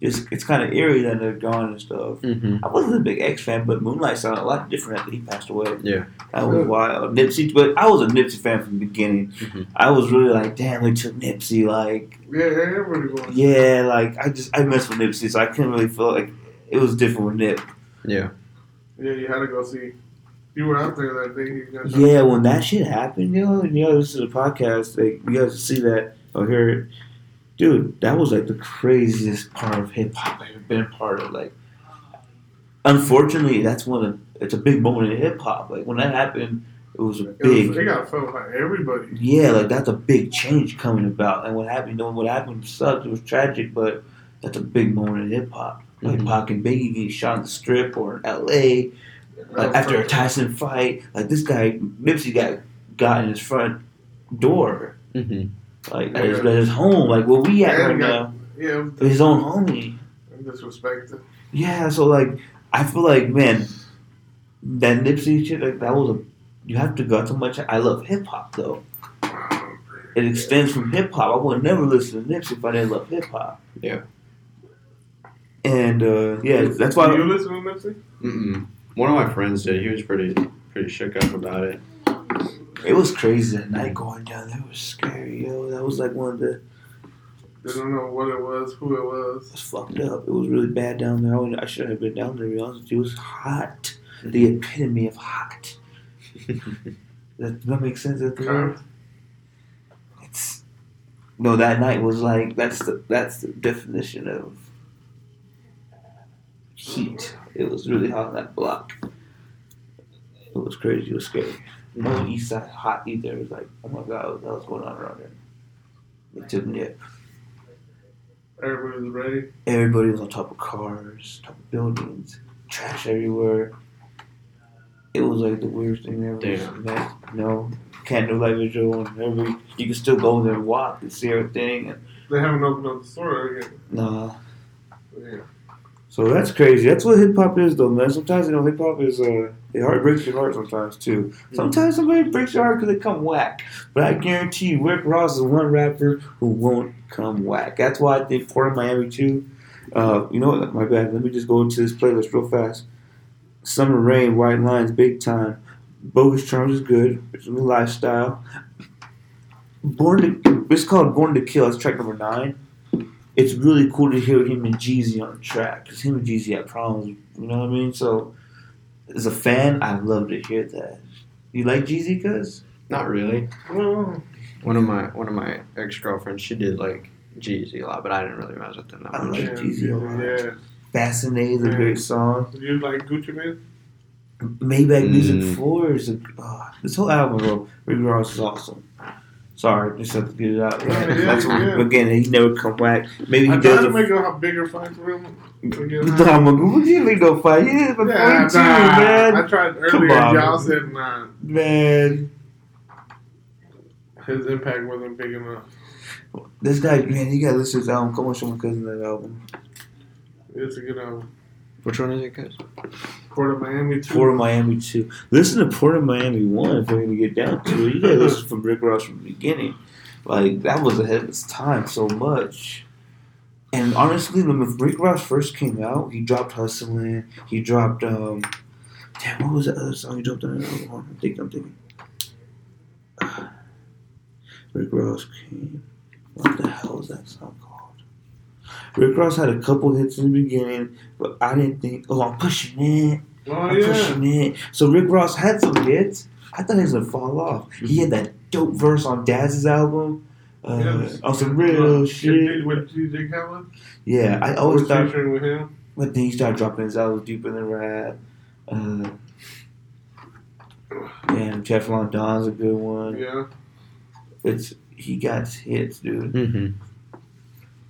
it's it's kind of eerie that they're gone and stuff. hmm I wasn't a big X fan, but Moonlight sounded a lot different after he passed away. Yeah. That was wild. Nipsey, but I was a Nipsey fan from the beginning. Mhm. I was really like, damn, they took Nipsey. Like, Yeah, everybody was. yeah, like I just I messed with Nipsey, so I couldn't really feel like it was different with Nip. Yeah. Yeah, you had to go see. You were out there that day. You Yeah, when that shit happened, yo, and you know, this is a podcast. Like, you guys see that or hear it, dude. That was like the craziest part of hip hop I've ever been part of. Like, unfortunately, that's one of it's a big moment in hip hop. Like when that happened, it was a It, big. was, it got felt by everybody. yeah, like that's a big change coming about. And what happened, you know, what happened sucked. It was tragic, but that's a big moment in hip hop. Like Mhm. Pac and Biggie getting shot in the strip or in L.A. Like after a Tyson fight, like this guy Nipsey got got in his front door, hmm like at his, at his home, like where we at Yeah, right got- now, Yeah, his own homie. disrespected. Yeah, so like I feel like man, that Nipsey shit, like that was a you have to go so much. I love hip hop though. It extends from hip hop. I would never listen to Nipsey if I didn't love hip hop. Yeah. And uh, yeah, that's why. Do you listen to Nipsey? Mm-mm. One of my friends did. He was pretty, pretty shook up about it. It was crazy that night going down there. It was scary, yo. That was like one of the. They don't know what it was, who it was. It was. was fucked up. It was really bad down there. I, would- I shouldn't have been down there. To be honest with you, it was hot. The epitome of hot. That, that makes sense. At the word? It's no. That night was like that's the that's the definition of heat. It was really hot on that block. It was crazy. It was scary. No east side hot either. It was like, oh my god, what the hell's going on around here? They took me up. Everybody was ready. Everybody was on top of cars, top of buildings, trash everywhere. It was like the weirdest thing ever. Damn. That, you know, can't do light visual and every you can still go there and walk and see everything and They haven't opened up the store again. nah. Yeah. So that's crazy. That's what hip hop is, though, man. Sometimes you know hip hop is uh, it heart breaks your heart sometimes too. Sometimes somebody breaks your heart because they come whack. But I guarantee you, Rick Ross is one rapper who won't come whack. That's why I think Port of Miami too Uh, you know what? My bad. Let me just go into this playlist real fast. Summer Rain, White Lines, Big Time. Bogus Charms is good. It's a new lifestyle. Born to, it's called Born to Kill. It's track number nine. It's really cool to hear him and Jeezy on the track because him and Jeezy had problems. You know what I mean? So, as a fan, I love to hear that. You like Jeezy, cuz? Not really. Well, One of my one of my ex girlfriends, she did like Jeezy a lot, but I didn't really mess with them that I much. like Jeezy a lot. yeah. Fascinated is a great song. Do you like Gucci Mane? Maybach Music Mm. 4 is a. Oh, this whole album, bro, Rick Ross is awesome. Sorry, just have to get it out. Yeah, yeah, That's what, yeah. Again, he never come back. Maybe he I does tried to a. make a bigger fight for him. Forget Nah, that. man, what do you mean no fight? He did it before Yeah, you too, nah, man. I tried Come earlier. on, y'all man. said nah, Man, his impact wasn't big enough. this guy, man, you gotta listen to his album. Come on, show my cousin that album. It's a good album. Which one is it, guys? Port of Miami two. Port of Miami 2. Listen to Port of Miami 1 if we're gonna get down to it. You gotta listen from Rick Ross from the beginning. Like, that was ahead of its time so much. And honestly, when Rick Ross first came out, he dropped Hustlin', he dropped, um, damn, what was the other song he dropped on? I'm thinking, I'm thinking. Rick Ross came. What the hell is that song called? Rick Ross had a couple hits in the beginning, but I didn't think, oh, I'm pushing it. Oh I'm yeah. pushing it. So Rick Ross had some hits. I thought he was gonna fall off. He had that dope verse on Daz's album. Uh, Yes. on some real shit. With DJ Khaled. Yeah, I always was thought. with him. But then he started dropping his albums deeper than rap. Uh, and Teflon Don's a good one. Yeah. It's he got hits, dude. Mm-hmm.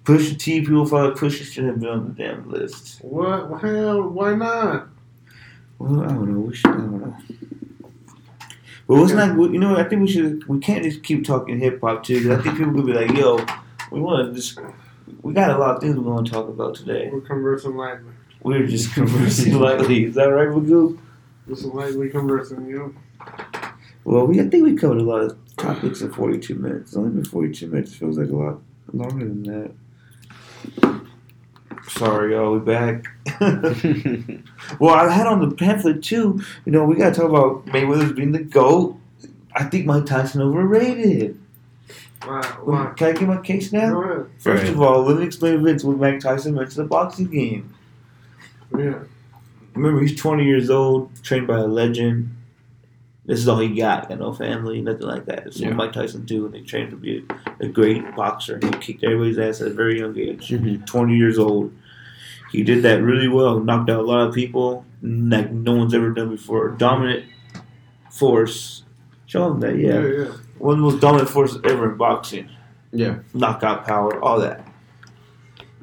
Pusha T, people thought Pusha should have been on the damn list. What? Hell, why not? Well, I don't know. We should. I don't know. But what's not? You know, I think we should. We can't just keep talking hip hop too. 'cause I think people could be like, "Yo, we want to just." We got a lot of things we want to talk about today. We're conversing lightly. We're just conversing lightly. Is that right, Magoo? Just lightly conversing, you know. Well, we I think we covered a lot of topics in 42 minutes. Only been 42 minutes. Feels like a lot longer than that. Sorry, y'all. We back. well, I had on the pamphlet too. You know, we got to talk about Mayweather's being the goat. I think Mike Tyson overrated. Wow. Why? Can I get my case now? Go ahead. First Right. of all, let me explain events when Mike Tyson went to the boxing game. Yeah. Remember, he's 20 years old, trained by a legend. This is all he got. Got no family, nothing like that. It's Yeah. what Mike Tyson do, and they trained to be a, a great boxer. He kicked everybody's ass at a very young age. Mhm. 20 years old. He did that really well. Knocked out a lot of people like no one's ever done before. Dominant force. Show him that, Yeah. yeah. Yeah. One of the most dominant forces ever in boxing. Yeah. Knockout power, all that.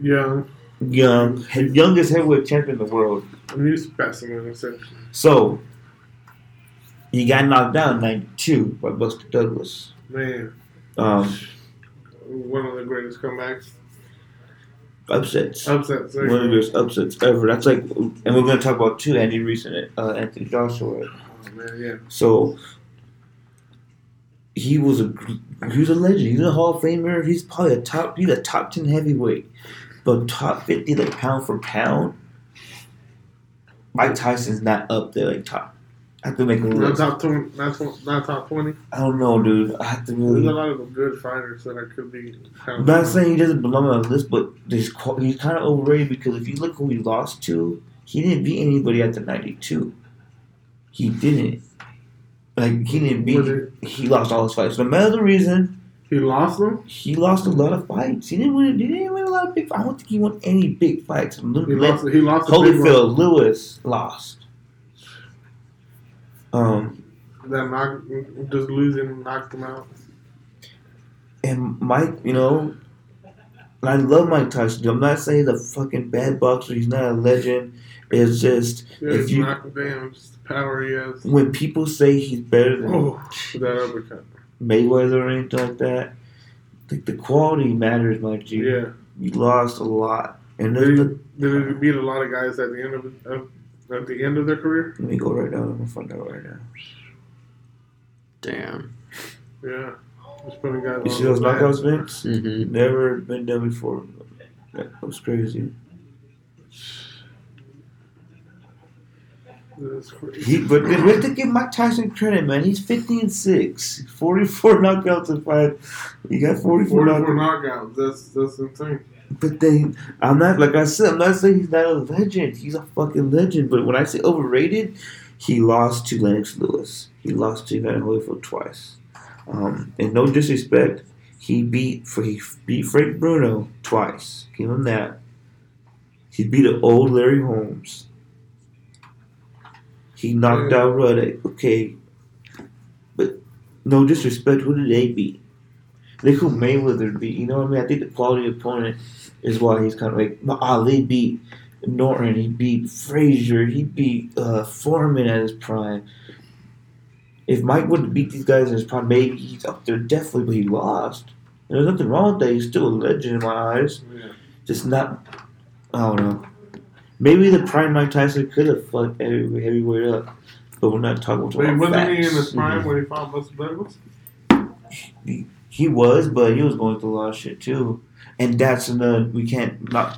Young. Young, youngest heavyweight champion in the world. A new specimen, essentially. So, he got knocked down in 92 by Buster Douglas. Man. Um, One of the greatest comebacks. upsets. Upsets. One of the greatest upsets ever. That's like, and we're going to talk about two Andy Ruiz and uh, Anthony Joshua. Oh, man, yeah. So, he was a he was a legend. He's a Hall of Famer. He's probably a top. He's a top ten heavyweight, but top fifty like pound for pound. Mike Tyson's not up there like top. I have to make a Not list. top, 20, not, not top 20. I don't know, dude. I have to There's a lot of good fighters that I could be. I'm not saying he doesn't belong on the list, but he's he's kind of overrated because if you look who he lost to, he didn't beat anybody at the 92. He didn't. Like he didn't beat. It- He lost all his fights. No matter the reason, He lost them? he lost a lot of fights. He didn't win. He didn't win a lot of big. Fights. I don't think he won any big fights. He lost, he lost a big one. Holyfield, Lewis lost. Um, That knock, just losing knocked him out. and Mike, you know, I love Mike Tyson. I'm not saying he's a fucking bad boxer. He's not a legend. It's just Yeah, If it's you- knocked down. Just the power he has. when people say he's better than Oh, that uppercut. Mayweather or anything like that, like the quality matters, Mike G. Yeah. You lost a lot, and Did he, the, did he beat a lot of guys at the end of, of at the end of their career? let me go right now. I'm gonna find out right now. Damn. Yeah. Just putting guys You on see those the map. knockouts, Vince? Mm-hmm. Never been done before. That was crazy. That's crazy. He, but we have to give Mike Tyson credit, man. He's 50 and 6. 44 knockouts in five. He got 44 44 knockouts. knockouts. That's that's insane. But then, I'm not, like I said, I'm not saying he's not a legend. He's a fucking legend. But when I say overrated, he lost to Lennox Lewis. He lost to Evander Holyfield twice. Um, and no disrespect, he beat for he beat Frank Bruno twice. Give him that. He beat an old Larry Holmes. He knocked Yeah. out Ruddock. Okay, but no disrespect. Who did they beat? Look who Mayweather beat. You know what I mean? I think the quality opponent is why he's kind of like Ali beat Norton. He beat Frazier. He beat uh, Foreman at his prime. If Mike would have beat these guys in his prime, maybe he's up there definitely, but he lost. And there's nothing wrong with that. He's still a legend in my eyes. Yeah. Just not. I don't know. Maybe the prime Mike Tyson could have fucked every heavyweight up, but we're not talking Wait, about wasn't he in facts. his prime when he fought Buster Douglas? He was, but he was going through a lot of shit too, and that's another we can't not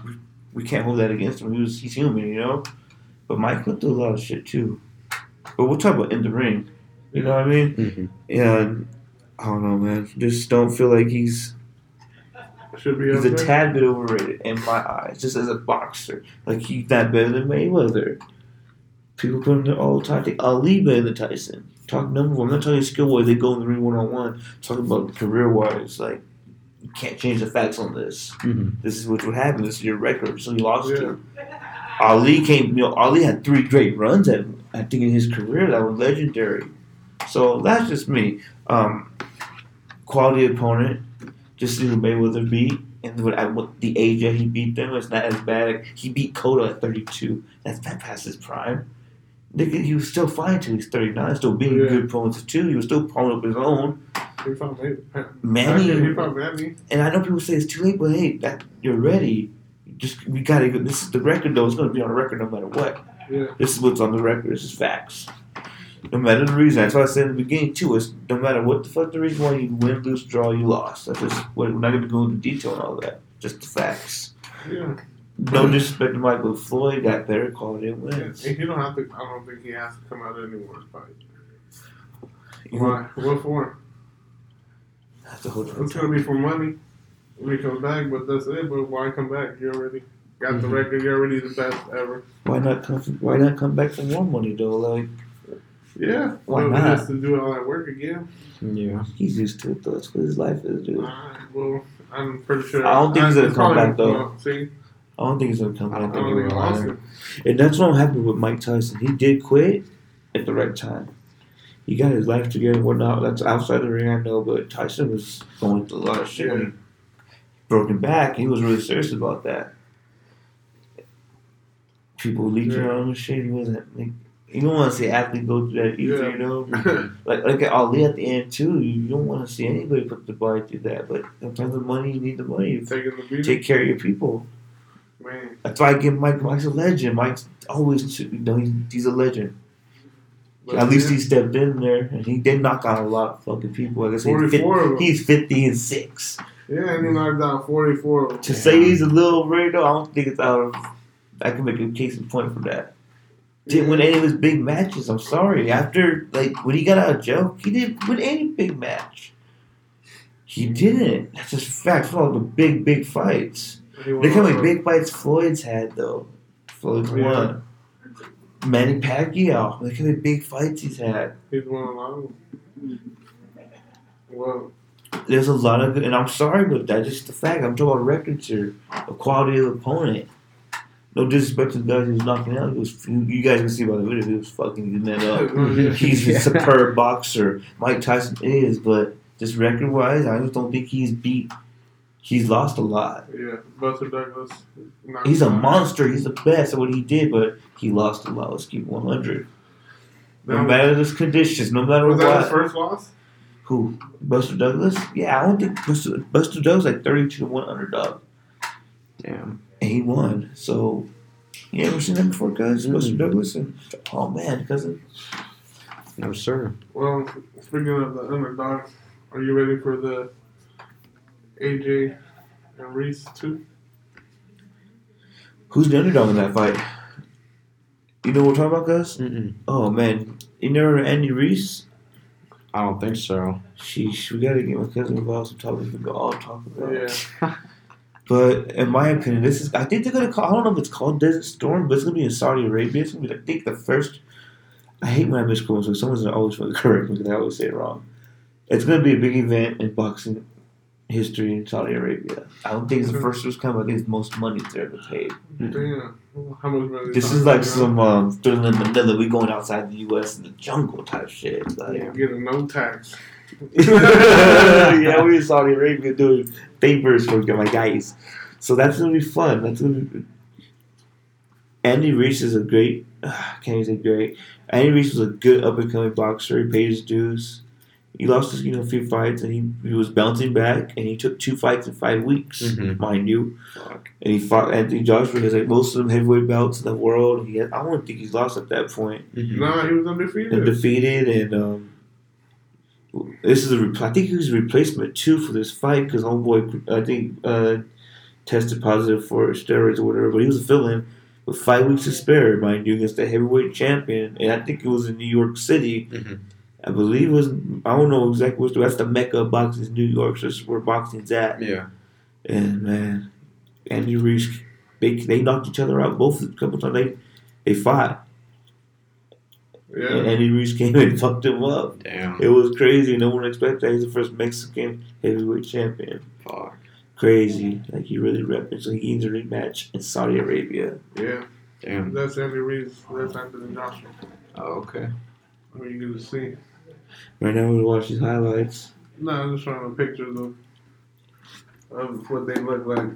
we can't hold that against him. He was he's human, you know. But Mike went through a lot of shit too. But we'll talk about in the ring. You know what I mean? Mhm. And I don't know, man. Just don't feel like he's Should be he's a tad bit overrated in my eyes, just as a boxer. Like he's not better than Mayweather. People put him there all the time. I think Ali better than Tyson. Talk number one. I'm not talking skill wise. They go in the ring one on one. Talking about career wise. Like you can't change the facts on this. Mhm. This is what would happen. This is your record. So he lost Yeah. to. Ali came. You know, Ali had three great runs at I think in his career that were legendary. So that's just me. Um, quality opponent. Just see who Mayweather beat, and what, at what the age that he beat them is not as bad. He beat Cotto at 32. That's that past his prime. He was still fine till he's 39, still being Yeah. good opponents too. He was still pulling up his own. He fought Manny. Manny- He fought Manny. And I know people say it's too late, but hey, that you're ready. Just we gotta. This is the record, though. It's gonna be on the record no matter what. Yeah. This is what's on the record. This is facts. No matter the reason. That's why I said in the beginning too. Is no matter what the fuck the reason why you win, lose, draw, you lost. That's just we're not gonna go into detail on all that. Just the facts. Yeah. No disrespect to Michael Floyd, got better quality yeah. wins. And he don't have to. I don't think he has to come out anymore to fight. You Why? What for? that's a whole It's gonna be for money when he comes back, but that's it. But why come back? You already got the Mhm. record. You're already the best ever. Why not come? Why not come back for more money though? Like Yeah. Why But not? He has to do all that work again. Yeah. he's used to it though. That's what his life is, dude. Alright, well, I'm pretty sure. I don't think he's gonna it's come probably- back, though. well, See, I don't think he's gonna come I back don't think anymore. he lost either. it. And that's what happened with Mike Tyson. He did quit at the right time. He got his life together and whatnot. That's outside the ring, I know, but Tyson was going through a lot of shit he broken back. He was really serious about that. People leaking Yeah. on him and shit. He wasn't. Like, you don't want to see athlete go through that either, Yeah. you know. Like like at Ali at the end too. You don't want to see anybody put the body through that. But sometimes the money, you need the money. Taking the. Take care of your people. Man. That's why I give Mike. Mike's a legend. Mike's always, you know, he's, he's a legend. But At least he stepped in there and he did knock out a lot of fucking people. Like I said, he's 44 of 50, them. he's 50 and 6. Yeah, and he knocked out 44 of them. To say he's a little overrated, though, I don't think it's out of. I can make a case in point for that. Didn't win any of his big matches. I'm sorry. After, like, when he got out of jail, he didn't win any big match. He didn't. That's just fact. For all the big, big fights. Look how many big fights Floyd's had, though. Floyd's Yeah. won. Manny Pacquiao. Look how many big fights he's had. He's won a lot of them. Well, There's a lot of good, and I'm sorry, but that's just the fact. I'm talking about records here, the quality of the opponent. No disrespect to the guys he was knocking out. He was, you guys can see by the video, he was fucking getting that up. He's a superb boxer. Mike Tyson is, but just record wise, I just don't think he's beat. He's lost a lot. yeah, Buster Douglas. He's a monster. He's the best at what he did, but he lost a lot. Let's keep 100. No That was- matter the conditions, no matter Was that his first loss? Who? Buster Douglas? Yeah, I don't think Buster, Buster Douglas like 32 to 1 underdog. Damn. And he won. So, you ever seen that before, guys? Buster Mhm. Douglas? And, oh, man, cousin. No sir. Well, speaking of the underdogs, are you ready for the AJ and Ruiz too? Who's the underdog in that fight? You know what we're talking about, Gus? Mm-mm. Oh man, you never heard of Andy Ruiz? I don't think so. Sheesh, we gotta get my cousin involved. Some topics we can all talk about. Yeah. But in my opinion, this is I think they're gonna call. I don't know if it's called Desert Storm, but it's gonna be in Saudi Arabia. It's gonna be I think the first. I hate when I misquote, so someone's gonna always correct me because I always say it wrong. It's gonna be a big event in boxing history in Saudi Arabia. I don't think it's the first first time. I think it's the most money it's ever paid. Damn. How much money? This is like some um, thriller in Manila. We going outside the U.S. in the jungle type shit. Like, Getting no tax. yeah, we in Saudi Arabia doing favors for my guys. So that's gonna be fun. That's gonna be. Andy Ruiz is a great. I can't even say great. Andy Ruiz was a good up and coming boxer. He paid his dues. He lost you know, a few fights, and he, he was bouncing back. And he took two fights in five weeks, Mhm. mind you. Fuck. And he fought Anthony Joshua. He has like most of them heavyweight belts in the world. He had, I don't think he's lost at that point Mhm. Nah, he was undefeated. and defeated. And um, this is a re- I think he was a replacement too for this fight because homeboy I think uh, tested positive for steroids or whatever. But he was a fill-in with five weeks to spare, mind you, against the heavyweight champion. And I think it was in New York City. Mhm. I believe it was I don't know exactly what's the that's the mecca of boxing is New York. So that's where boxing's at. Yeah. And man, Andy Ruiz, they they knocked each other out both a couple times. They they fought. And yeah. Andy Reese came and fucked him up. Damn. It was crazy. No one expected that. He's the first Mexican heavyweight champion. Fuck. Crazy. Like he really repped So he needs a rematch in Saudi Arabia. Yeah. Damn. That's Andy Ruiz's. That's Anthony Joshua. Oh, okay. I mean, you get to see. Right now we watch these highlights. No, I'm just showing them pictures of of what they look like.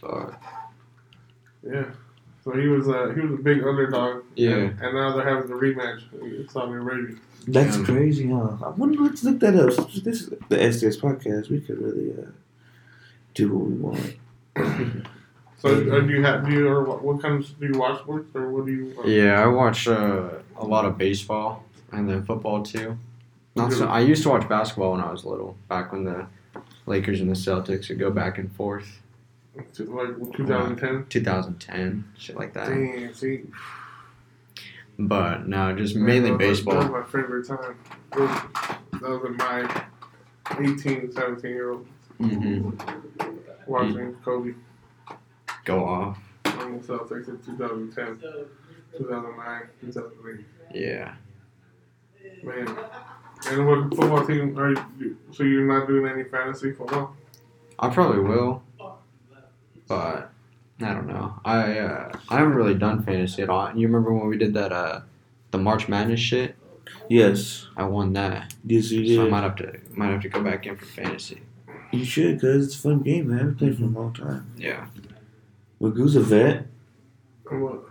Fuck. Yeah. So he was uh, he was a big underdog. Yeah. And, and now they're having the rematch in Saudi Arabia. That's Damn. crazy, huh? I wonder. Let's look that up. This is the SDS podcast. We could really uh, do what we want. So uh, do you have do you or what, what kind of do you watch sports or what do you? uh, Yeah, I watch uh, a lot of baseball and then football too. Not so, I used to watch basketball when I was little, back when the Lakers and the Celtics would go back and forth. Like 2010. 2010, shit like that. Damn, see, But no, just mainly that was, That was my favorite time. That was, in my 18, 17 year old hmm watching Kobe Go off. on the Celtics in 2010, 2009, 2008. Yeah. Man. And what football team are you? So you're not doing any fantasy football? I probably will, but I don't know. I uh, I haven't really done fantasy at all. You remember when we did that uh, the March Madness shit? Yes, I won that, yes, you so I might have to might have to go back in for fantasy. You should, cause it's a fun game, man. I've played for a long time. Yeah. Magoo's a vet. What?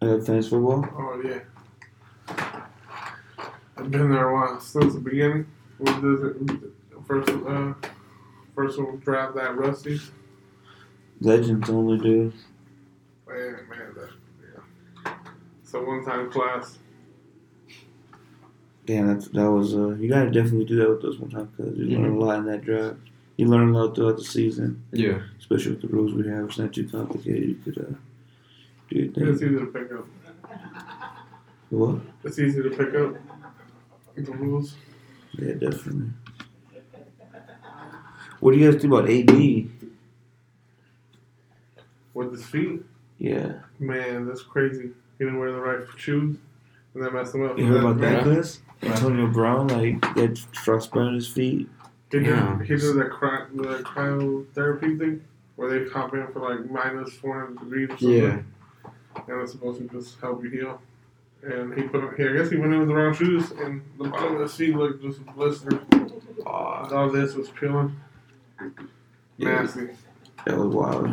Uh, fantasy football. Oh yeah. I've been there a while since the beginning. What does it first uh first one draft that Rusty? Legends only, dude. Man, man, that yeah. It's a one time class. Damn, that's, that was. Uh, you gotta definitely do that with those one time, cause you learn a lot in that draft. You learn a lot throughout the season, Yeah. especially with the rules we have. It's not too complicated. You could uh, do your It's easy to pick up. What? It's easy to pick up the rules. Yeah, definitely. What do you guys think about AB? With his feet, Yeah, man, that's crazy. He didn't wear the right shoes, and that messed him up. you heard about that, Yeah. Chris? Antonio Brown, like, he had frostbite on his feet. He did, Yeah. he did the, cry, the cryotherapy thing where they hop in for like minus 400 degrees or something. Yeah. And it's supposed to just help you heal. And he put, he, I guess he went in with the wrong shoes, and the bottom of the feet looked just blistered. Uh, All this was peeling. Yeah. Nasty. That was wild.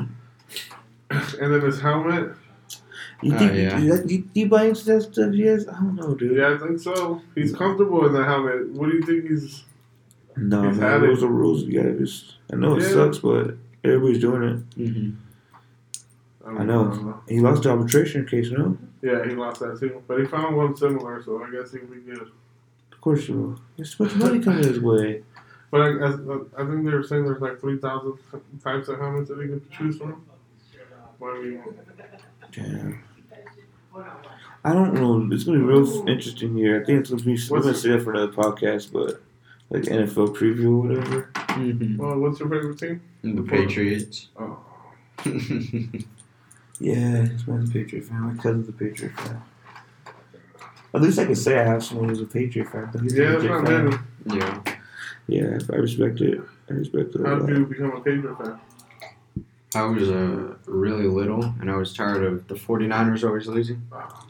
And then his helmet, You Oh, think yeah. you, you, you buy into that stuff? Yes, I don't know, dude. yeah, I think so. He's comfortable in the helmet. What do you think he's. No, He's man, had it. rules are rules. You gotta just. I know it Yeah. sucks, but everybody's doing it. mhm. I know. He lost the arbitration case, no? Yeah, he lost that too. But he found one similar, so I guess he'll be good. Of course you will. There's too much money coming his way. But I, I, I think they were saying there's like 3,000 types of helmets that he could choose from. Whatever you want. Damn. I don't know. It's gonna be real interesting here. I think it's gonna be. We're gonna say that for another podcast, but like NFL preview or whatever. Mhm. Well, what's your favorite team? The Patriots. Oh. Yeah, it's my Patriot fan. My cousin's a Patriot fan. At least I can say I have someone who's a Patriot fan. But he's Yeah, a it's Patriot not fan. many. yeah. Yeah, I respect it. I respect it. How lot. did you become a Patriot fan? I was uh, really little and I was tired of the 49ers always losing. Wow.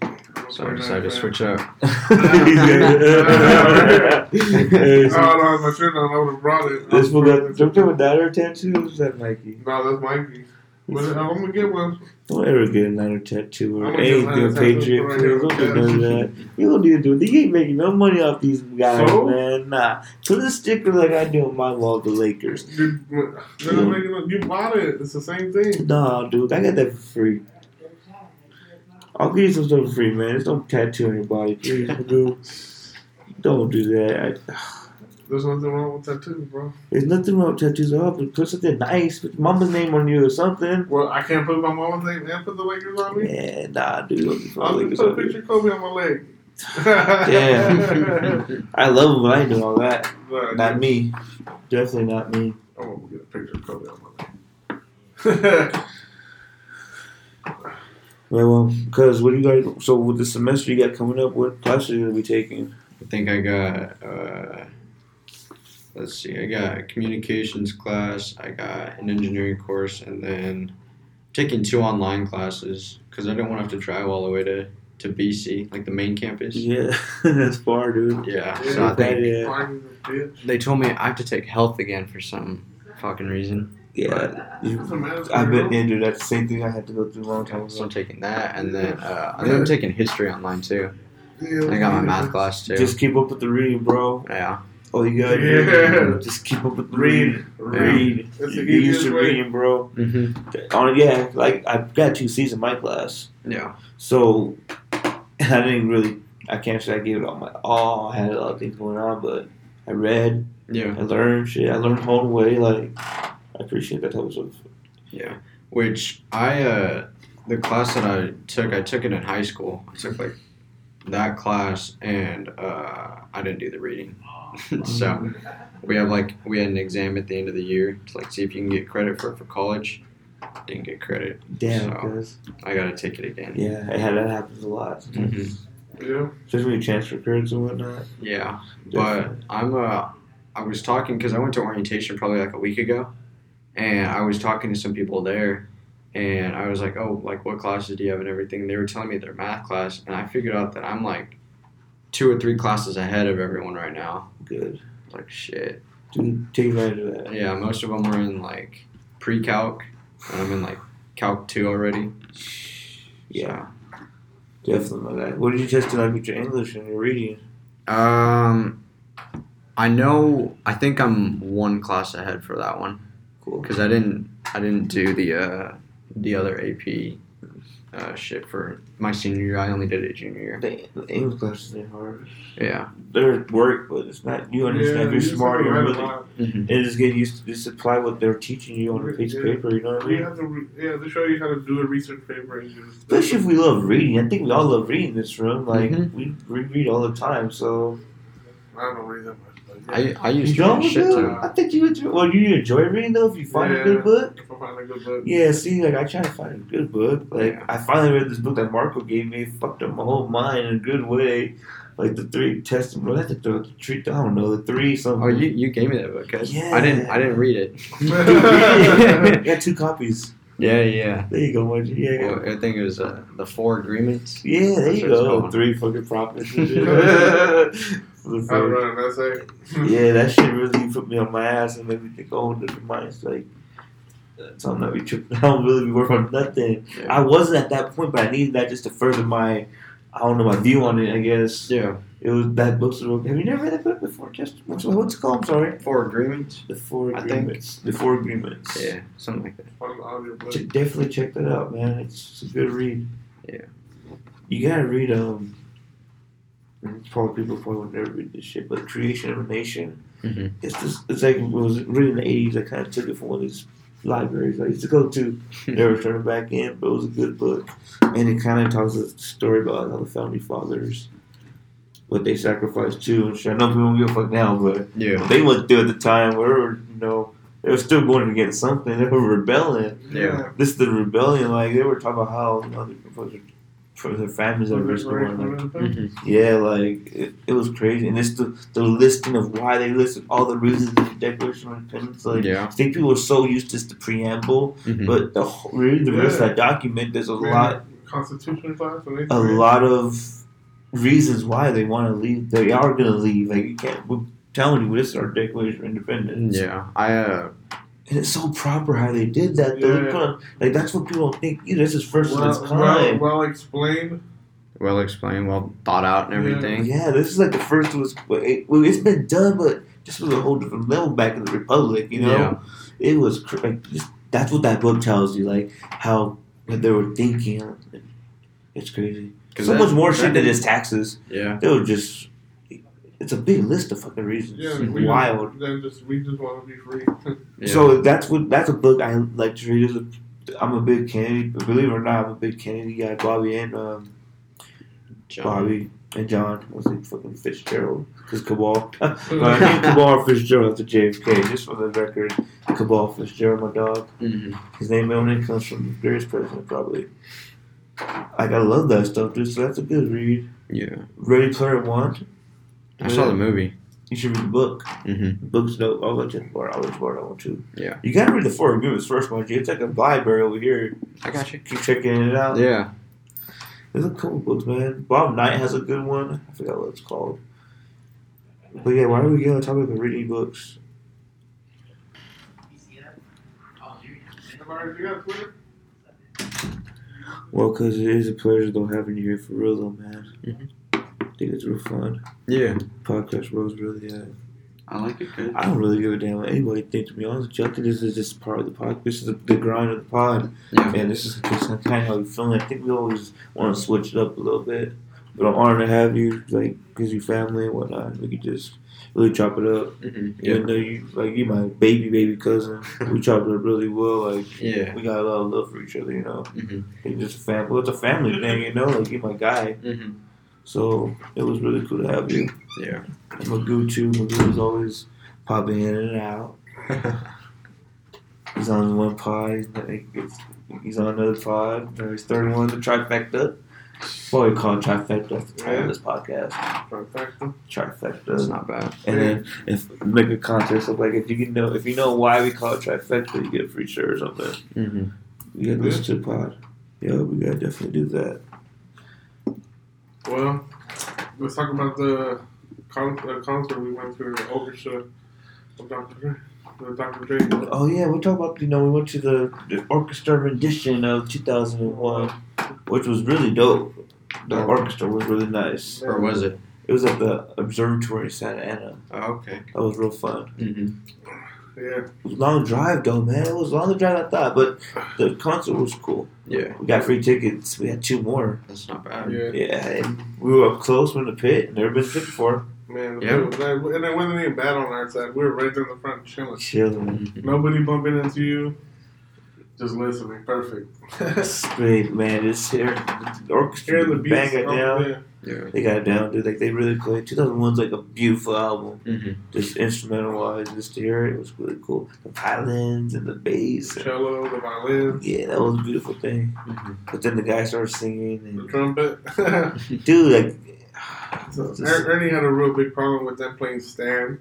So I decided to switch up. He's Oh, no, my shirt on. I would have brought it. This fool got don't you have a Niner tattoo? Or is that Mikey? No, that's Mikey. I'm gonna get one. Don't ever get a Niner tattoo or I'm gonna get a anything tattoo Patriot. right please. Don't do none of that. You don't need to do it. You ain't making no money off these guys, So? man. Nah. Put a sticker like I do on my wall of the Lakers. Making you bought it. It's the same thing. Nah, dude, I got that for free. I'll give you some stuff for free, man. Just don't tattoo on your body, please, dude. Don't do that. I, There's nothing wrong with tattoos, bro. there's nothing wrong with tattoos at all, but put something nice, put mama's name on you or something. Well, I can't put my mama's name and put the Lakers on me. Yeah, nah, dude. Don't be I'll just put a picture of Kobe on my leg. Damn. I love him, but I ain't doing all that. But Not me. Definitely not me. I'm gonna get a picture of Kobe on my leg. Well, well, because what do you guys? So with the semester you got coming up, what classes are you gonna be taking? I think I got, uh, let's see, I got a communications class, I got an engineering course, and then taking two online classes because I didn't want to have to drive all the way to, to BC, like the main campus. Yeah, that's far, dude. Yeah, Yeah, so I think yeah. Finding the bitch. they told me I have to take health again for some fucking reason. Yeah, you, It's a matter I of- bet, yeah, dude. That's the same thing I had to go through a long time ago. So I'm taking that, and then uh, I think I'm taking history online too. Yeah, I got my math class too. Just keep up with the reading, bro. yeah, Oh, you got Yeah. Just keep up with the Read. reading. Read. That's You the get used to way. reading, bro. hmm On yeah, like I've got two C's in my class, yeah, so I didn't really. I can't say I gave it all my all. I had a lot of things going on, but I read. yeah, I learned shit. I learned the whole way. Like I appreciate that type of stuff. yeah. Which I uh, the class that I took, I took it in high school. I took like that class, and uh, I didn't do the reading. so we have like we had an exam at the end of the year to like see if you can get credit for it for college. Didn't get credit. Damn, So- cuz I gotta take it again. yeah, it had that happens a lot. Mhm. Yeah. Especially when you transfer periods and whatnot. Yeah, but I'm uh, I was talking because I went to orientation probably like a week ago, and I was talking to some people there, and I was like, oh, like what classes do you have and everything. They were telling me their math class, and I figured out that I'm like two or three classes ahead of everyone right now. good. Like shit. Dude, take advantage of that. Yeah, most of them are in like pre-calc, and I'm in like calc two already. Yeah, definitely like that. What did you test like with your English and your reading? Um, I know. I think I'm one class ahead for that one. Cool. because I didn't I didn't do the uh, the other AP uh, shit for my senior year. I only did it junior year. The, the English classes are hard. Yeah. They're work, but it's not. You understand. Yeah, you're you smart, just you're have to really. write a lot. Mm-hmm. And just get used to just apply what they're teaching you on a piece of paper. You know what I You mean? have to, re- yeah, they show you how to do a research paper and just. Especially if we love reading. I think we all love reading in this room. Like Mhm. we, we read all the time. So I don't read that much. But I. I used you to don't read shit too. I think you enjoy. Well, you enjoy reading though. If you find a good book. If I find a good book. Yeah, see, like I try to find a good book. Like Yeah. I finally read this book that Marco gave me. It fucked up my whole mind in a good way. Like the three testaments. That's the, the, the three. I don't know the three something. Oh, you, you gave me that book. 'cause Yeah. I didn't I didn't read it. I got two copies. Yeah, yeah. There you go, Margie. Yeah, I Well, I think it was uh, the four agreements. yeah. There you go. Three fucking prophets. and shit. For the I first- run an essay. yeah, that shit really put me on my ass and made me think, oh, different minds. Like, so I'm not be tripping. I don't really be working on nothing. Yeah. I wasn't at that point, but I needed that just to further my, I don't know, my view on it. I guess Yeah. it was that book's. Have you never read that book before? Just what's, what's it called? I'm sorry. Four agreements. The Four I think- Agreements. The Four Agreements. Yeah, something like that. On. Ch- definitely check that out, man. It's, it's a good read. Yeah. You gotta read um. And Probably people probably would never read this shit, but Creation of a Nation. Mhm. It's just it's like it was written in the eighties. I kind of took it from one of these libraries I used to go to. Never turned back in, but it was a good book, and it kind of tells a story about how the founding fathers, what they sacrificed too. And shit. I know people don't give a fuck now, but Yeah. they went through at the time where you know they were still going against something. They were rebelling. Yeah. This is the rebellion. Like they were talking about how you know, for, their, families that were restoring. Like, Mhm. yeah, like it, it was crazy, and it's the the listing of why they listed all the reasons in the Declaration of Independence. Like, Yeah. I think people were so used to just the preamble, Mhm. but the whole, read the rest of that document. There's a lot, Constitution class. and they a created- lot of reasons why they want to leave. They are gonna leave. Like you can't. We're telling you, this is our Declaration of Independence. Yeah. I uh And it's so proper how they did that. Though. Yeah. Kind of, like that's what people don't think. Either this is first of Well, its kind. well explained. well explained, well thought out and everything. Yeah, this is like the first was. It, it's been done, but just was a whole different level back in the Republic. You know, Yeah. it was cr- like just, that's what that book tells you, like how what they were thinking. It's crazy. So that- much more shit than just taxes. Yeah. They were just. It's a big list of fucking reasons. Yeah, It's we wild. Just, then just we just want to be free. yeah. So that's what that's a book I like to read. Is a, I'm a big Kennedy. Believe it or not, I'm a big Kennedy guy. Bobby and um, John. Bobby and John was it fucking Fitzgerald? Because Cabal. but I think Cabal Fitzgerald to JFK. Just for the record, Cabal Fitzgerald, my dog. Mhm. His name only comes from the various president, probably. Like I love that stuff, dude. So that's a good read. Yeah. Ready Player One. I saw the movie. You should read the book. Mhm. The book's dope. I'll let you borrow. I'll let you borrow that one too. Yeah. You gotta read the Four Agreements first, mind you. It's like a library over here. I got you. Keep checking it out. Yeah. There's a couple books, man. Bob Knight has a good one. I forgot what it's called. But yeah, why are we getting on the topic of reading books? Alright, you got Twitter? Well, because it is a pleasure though having you here for real though, man. Mhm. I think it's real fun. Yeah. Podcast world's really uh, I like it good. I don't really give a damn what anybody thinks. To be honest, with you. I think this is just part of the pod. This is the, the grind of the pod, Yeah. and this is just kind of how we feeling. I think we always want to switch it up a little bit, but I'm honored to have you, like, because you family and whatnot. We could just really chop it up. Mhm. Even though you like you my baby baby cousin, we chop it up really well. Like Yeah. we got a lot of love for each other, you know. Mhm. It's just a family. Well, it's a family thing, you know. Like you're my guy, Mhm. So it was really cool to have you. Yeah. And Magoo too. Magoo is always popping in and out. He's on one pod. He's, on another pod. He's third one, the trifecta. What we call it trifecta. That's the title of this podcast. Trifecta. Trifecta. That's not bad. And then if make a contest of like if you can know if you know why we call it trifecta, you get a free shirt or something. Mm-hmm. You gotta listen to the pod. Yeah, we gotta definitely do that. Well, let's talk about the, con- concert we went to, the orchestra of Dr. Dre. The Dr. Dre. Oh yeah, we talk about you know we went to the, the orchestra rendition of 2001, which was really dope. The orchestra was really nice. Or was it? It was at the observatory Santa Ana. Oh, okay. That was real fun. Mm-hmm. Yeah. It was a long drive though, man. It was a longer drive than I thought, but the concert was cool. Yeah. We got free tickets. We had two more. That's not bad. Yeah. Yeah, and we were up close. We're in the pit. Never been to pit before. Man, Yeah. it was- and it wasn't even bad on our side. We were right there in the front chilling. Chilling. Mhm. Nobody bumping into you. Just listening. Perfect. It's great, man. Just here. the orchestra Hearing the beats. bang it oh, down. yeah. Yeah. They got it down, dude. Like they really played. 2001's like a beautiful album. Mm-hmm. Just instrumental wise, just to hear it, it was really cool. The violins and the bass. and- Cello, the violin, yeah, that was a beautiful thing. Mhm. But then the guy started singing, the trumpet. dude, like, So just- Er- Ernie had a real big problem with them playing Stan.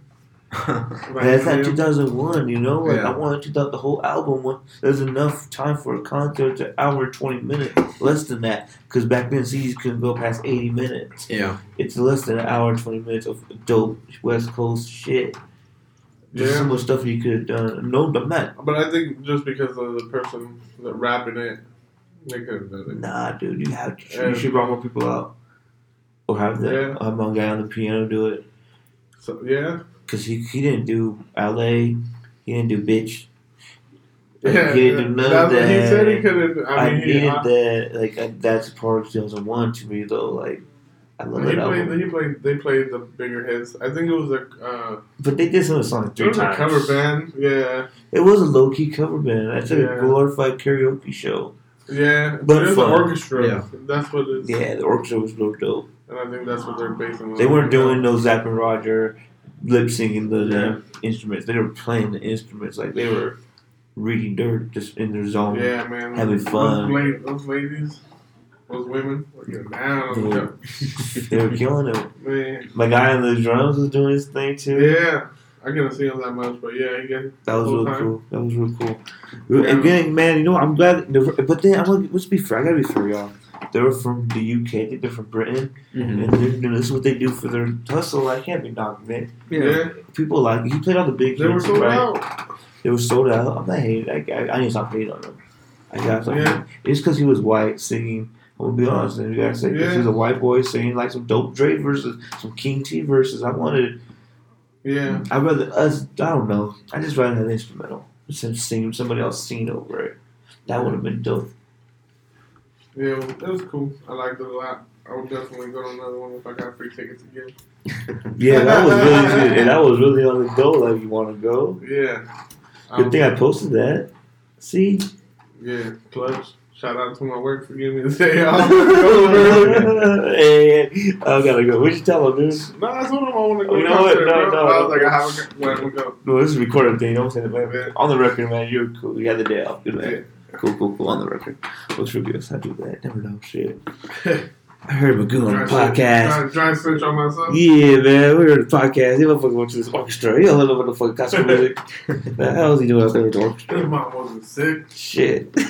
That's not 2001, you know. Like Yeah. I wanted to thought the whole album. There's enough time for a concert to hour 20 minutes, less than that, because back then CDs couldn't go past 80 minutes. Yeah. It's less than an hour 20 minutes of dope West Coast shit. There's Yeah. so much stuff you could have done. No, I'm not. But I think just because of the person that rapping it, they could have done it. Nah, dude, you have to. Yeah. You should bring more people out, or have the Yeah. have one guy on the piano do it. So yeah, Cause he he didn't do L.A. He didn't do bitch. Like, yeah. he didn't do none That's of what he that. said he could have. I, I mean, he, needed I, that. Like I, that's part of 2001 to me though. Like I love He that played. album. He played. They played the bigger hits. I think it was a. Uh, But they did some song it three was a cover band. Yeah, It was a low key cover band. That's a glorified karaoke show. yeah. But But it's an fun. orchestra. Yeah. That's what it is. Yeah, the orchestra was real dope. And I think that's what they're basing. They weren't doing no Zapp and Roger lip singing the, instruments. They were playing the instruments like they were reading dirt just in their zone. Yeah, man. Having fun. Those, those ladies, those women, were getting down. They were, they were killing it. Man, My guy on the drums was doing his thing too. yeah. I couldn't see him that much, but yeah, he got. That was Full real time. cool. That was real cool. Yeah. Again, man, you know, I'm glad. But then, I'm gonna, let's be fair. I gotta be fair, y'all. They were from the UK. They're from Britain, Mhm. and they're, this is what they do for their hustle. I can't be knocking it. Yeah, People like he played all the big. they were sold right? out. They were sold out. I'm not hating. I, I, I need to stop hating on them. I got something. Yeah. It's because he was white singing. I'm gonna be honest, and you gotta say 'cause Yeah. he's a white boy singing like some dope Dre verses, some King T verses. I wanted. Yeah, I'd rather us. I don't know. I just rather have an instrumental instead of singing somebody else singing over it. That would have been dope. Yeah, it was cool. I liked it a lot. I would definitely go to another one if I got free tickets again. Yeah, that was really good, and that was really on the go. Like you want to go? Yeah. Good thing I posted that. See, Yeah, clutch. Shout out to my work for giving me the day off. Hey, I gotta go. What you tell them, dude? no, that's what I want to go. You know what? concert, No, bro. no, I was like, I have a go. No, this is a recorded thing. Don't say that, man. Yeah. On the record, man, you're cool. You got the day off. Good man. Yeah. Cool, cool, cool. On the record. What's good? I do that. Never know shit. I heard Magoo on the podcast. Try, try to switch on myself. Yeah, man. We heard the podcast. He motherfucker went to this orchestra. He don't know what the fuck gospel music. the hell is he doing out there with the orchestra? His mom wasn't sick. Shit. His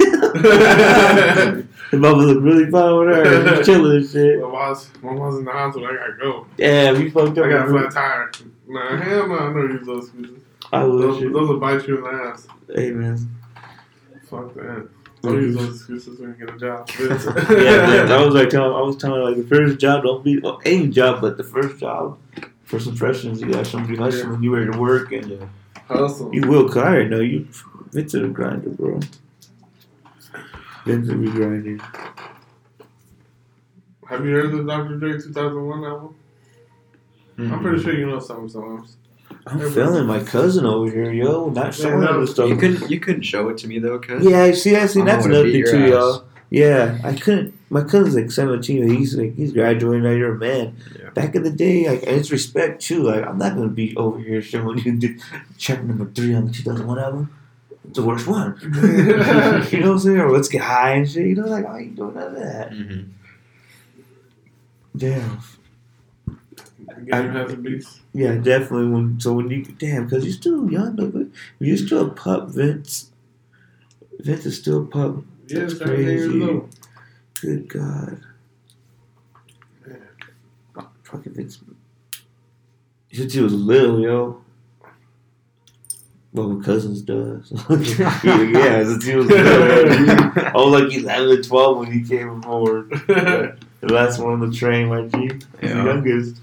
mama look really fine with her. She's chilling and shit. My mom's, my mom's in the hospital. I gotta go. Damn, you fucked up. I got a flat tire. Nah, hell no. I know use those excuses. I Those, you. those will bite you in the ass. Hey, man. Fuck that. Don't use those excuses when you get a job. yeah, man. I was like telling, I was telling like the first job don't be well, any job, but the first job for some freshmen, you got somebody hustling, you ready to work, and Hustle. you will. Already know you. Vince is a grinder, bro. Vince will be grinding. Have you heard the Dr. Dre 2001 album? I'm pretty sure you know some songs. I'm feeling my cousin over here, yo. Not showing no, the stuff. You couldn't you couldn't show it to me though, cause Yeah, see, I see. That's another thing too, ass. y'all. Yeah, I couldn't. My cousin's like seventeen. He's like he's graduating. Now you're a man. Yeah. Back in the day, like and it's respect too. Like I'm not gonna be over here showing you the check number three on the 2001 album. It's the worst one. you know what I'm saying? Or let's get high and shit. You know, like I ain't doing none of that. Mhm. Damn. Game has a beast. Yeah, definitely. When so when you damn, because you're still young though, but you're still a pup, Vince. Vince is still a pup. Yeah, That's 17 crazy. Good God. Fucking Vince. Since he was little, yo. Well, my cousins does. yeah, yeah, since he was little. I was like 11 or 12 when he came aboard. the last one on the train, my G. He's Yeah. the youngest.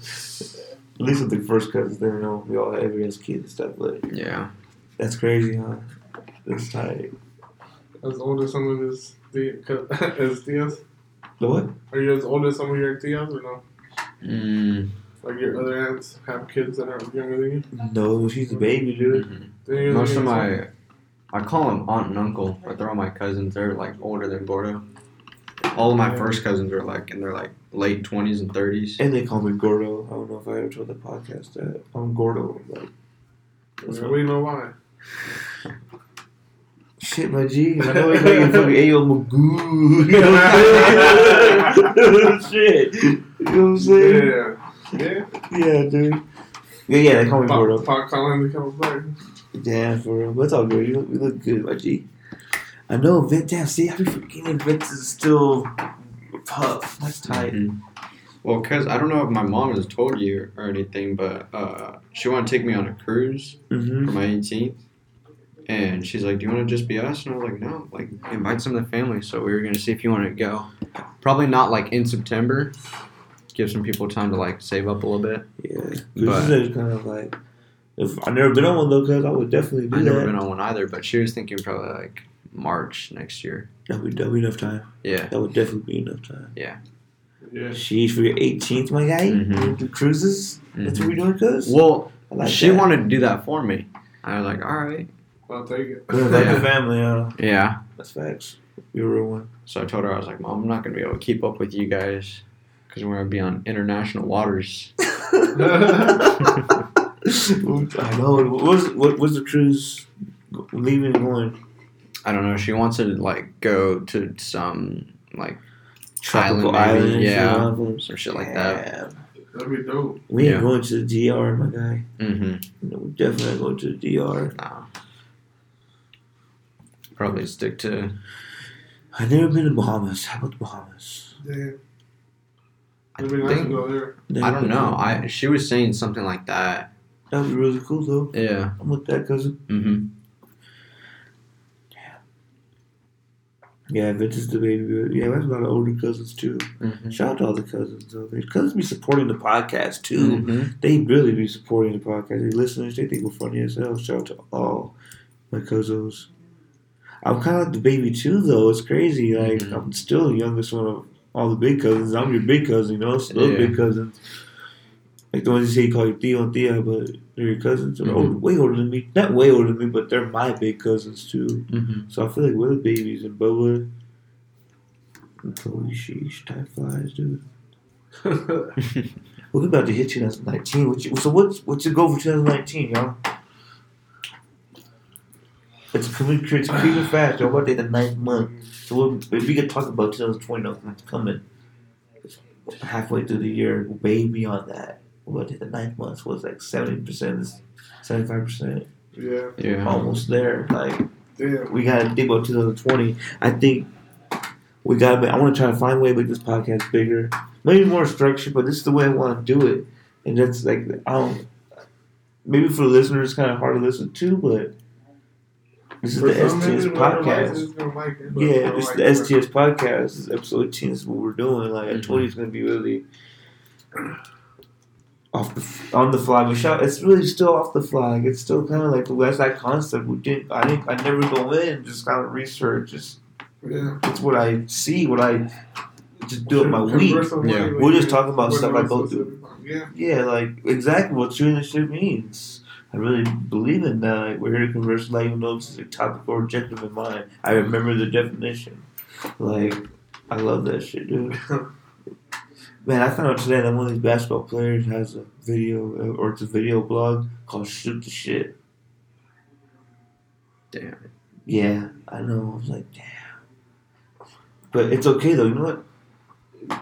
At least with the first cousins, they don't know we all every has kids and stuff, but Yeah. that's crazy, huh? That's tight. As old as some of his the- as tias. The what? Are you as old as some of your tias or no? Mm, Like your other aunts have kids that are younger than you? No, she's a baby, dude. mhm. Most of my I call them aunt and uncle, but they're all my cousins. They're like older than Gordo. All of my Yeah. first cousins are like in their like late twenties and thirties. And they call me Gordo. I don't know if I ever told the podcast that. I'm Gordo. Like, that's so- what- We know why. shit, my G. I know they call fucking Ayo Magoo. You know what I'm saying? shit. You know what I'm saying? Yeah. Yeah. Yeah, dude. Yeah, yeah, they call me Gordo. Pop Collins comes back. Damn, for real. But it's all good. You look, you look good, my G. I know, Vince. Damn, see, I be forgetting Vince is still puff. That's tight. Mhm. Well, cause I don't know if my mom has told you or anything, but uh, she wanted to take me on a cruise Mm-hmm. for my 18th. And she's like, "Do you want to just be us?" And I was like, "No, like invite some of the family." So we were gonna see if you wanted to go. Probably not like in September. Give some people time to like save up a little bit. Yeah. But- This is kind of like. If I've never been on one though, cause I would definitely do I've that. never been on one either, but she was thinking probably like March next year. That would that would be enough time. Yeah. That would definitely be enough time. Yeah. Sheesh, for your 18th, my guy. Mhm. You wanna do cruises. That's what we're doing, cuz. Well, like she that. wanted to do that for me. I was like, all right. I'll take it. Good, like Yeah. the family, uh, Yeah. that's facts. You're a real one. So I told her, I was like, Mom, I'm not going to be able to keep up with you guys because we're going to be on international waters. I know. What was what was the cruise leaving and going? I don't know. She wants to like go to some like Tropical Island, maybe, islands, yeah. one of some shit like that. Damn. That'd be dope. We ain't Yeah. going to the DR, my guy. Mm-hmm. No, we definitely not going to the DR. Nah. Probably stick to. I've never been to Bahamas. How about the Bahamas? Yeah. I It'd be nice to go there. I don't know. I she was saying something like that. that would be really cool though. Yeah. I'm with that cousin. Mm-hmm. Yeah, Vince is the baby. Yeah, have a lot of older cousins too. Mm-hmm. Shout out to all the cousins though. The cousins be supporting the podcast too. Mm-hmm. They really be supporting the podcast. They listeners, they think we're funny as hell. Shout out to all my cousins. I'm kind of like the baby too, though. It's crazy. Like Mhm. I'm still the youngest one of all the big cousins. I'm your big cousin, you know. Those Yeah. big cousins, like the ones you say you call you Theo and Thea, but they're your cousins. They're Mhm. older, way older than me. Not way older than me, but they're my big cousins too. Mm-hmm. So I feel like we're the babies and Bubba. and Chloe, sheesh, time flies, dude. We're about to hit 2019. What you, so what's what's your goal for 2019, y'all? It's coming, it's creeping fast. Y'all about to hit the ninth month. So we'll, we could talk about 2020 now, it's coming. Halfway through the year, way beyond that. We're about to hit the ninth month. was like 70%, 75%, Yeah. Yeah. almost there. Like Damn. we gotta think about 2020. I think we gotta. I want to try to find a way to make this podcast bigger, maybe more structured. But this is the way I want to do it, and that's like I don't. Maybe for the listeners, it's kind of hard to listen to, but this is For the some STS reason, whoever likes it podcast. like it, Yeah, whoever it's likes the it- STS podcast. This is episode 18. This is what we're doing. Like, Mhm. at 20 is going to be really off the on the fly. But shout, it's really still off the flag. It's still kind of like that's that concept. We didn't. I didn't. I never go in just kind of research. Just Yeah. it's what I see. What I just do it my week. Converse on Yeah. We're just talking about stuff you I go listen through. Yeah. Yeah, like exactly what shooting the shit means. I really believe in that. Like, we're here to converse, not even though it's a topic or objective in mind. I remember the definition. Like, I love that shit, dude. Man, I found out today that one of these basketball players has a video, uh, or it's a video blog called "Shoot the Shit." Damn. Yeah, I know. I was like, damn. But it's okay though. You know what?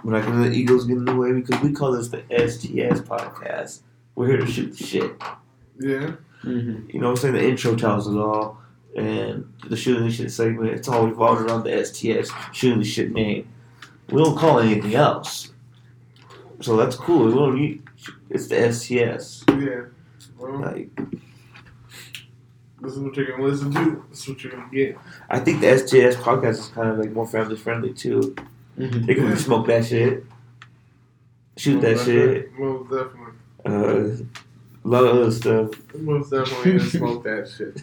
We're not gonna let Eagles get in the way because we call this the STS podcast. We're here to shoot the shit. Yeah. Mm-hmm. You know what I'm saying? The intro tells it all. And the shooting the shit segment, it's all revolved around the STS, shooting the shit name. We don't call it anything else. So that's cool. We don't it's the STS. Yeah. Well, Like, this is what you're gonna listen to. This is what you're gonna get. I think the STS podcast is kind of like more family friendly too. Mm-hmm. They can really smoke that shit, shoot that Most shit, definitely- Most definitely. uh, a lot of other stuff. Most definitely gonna smoke that shit.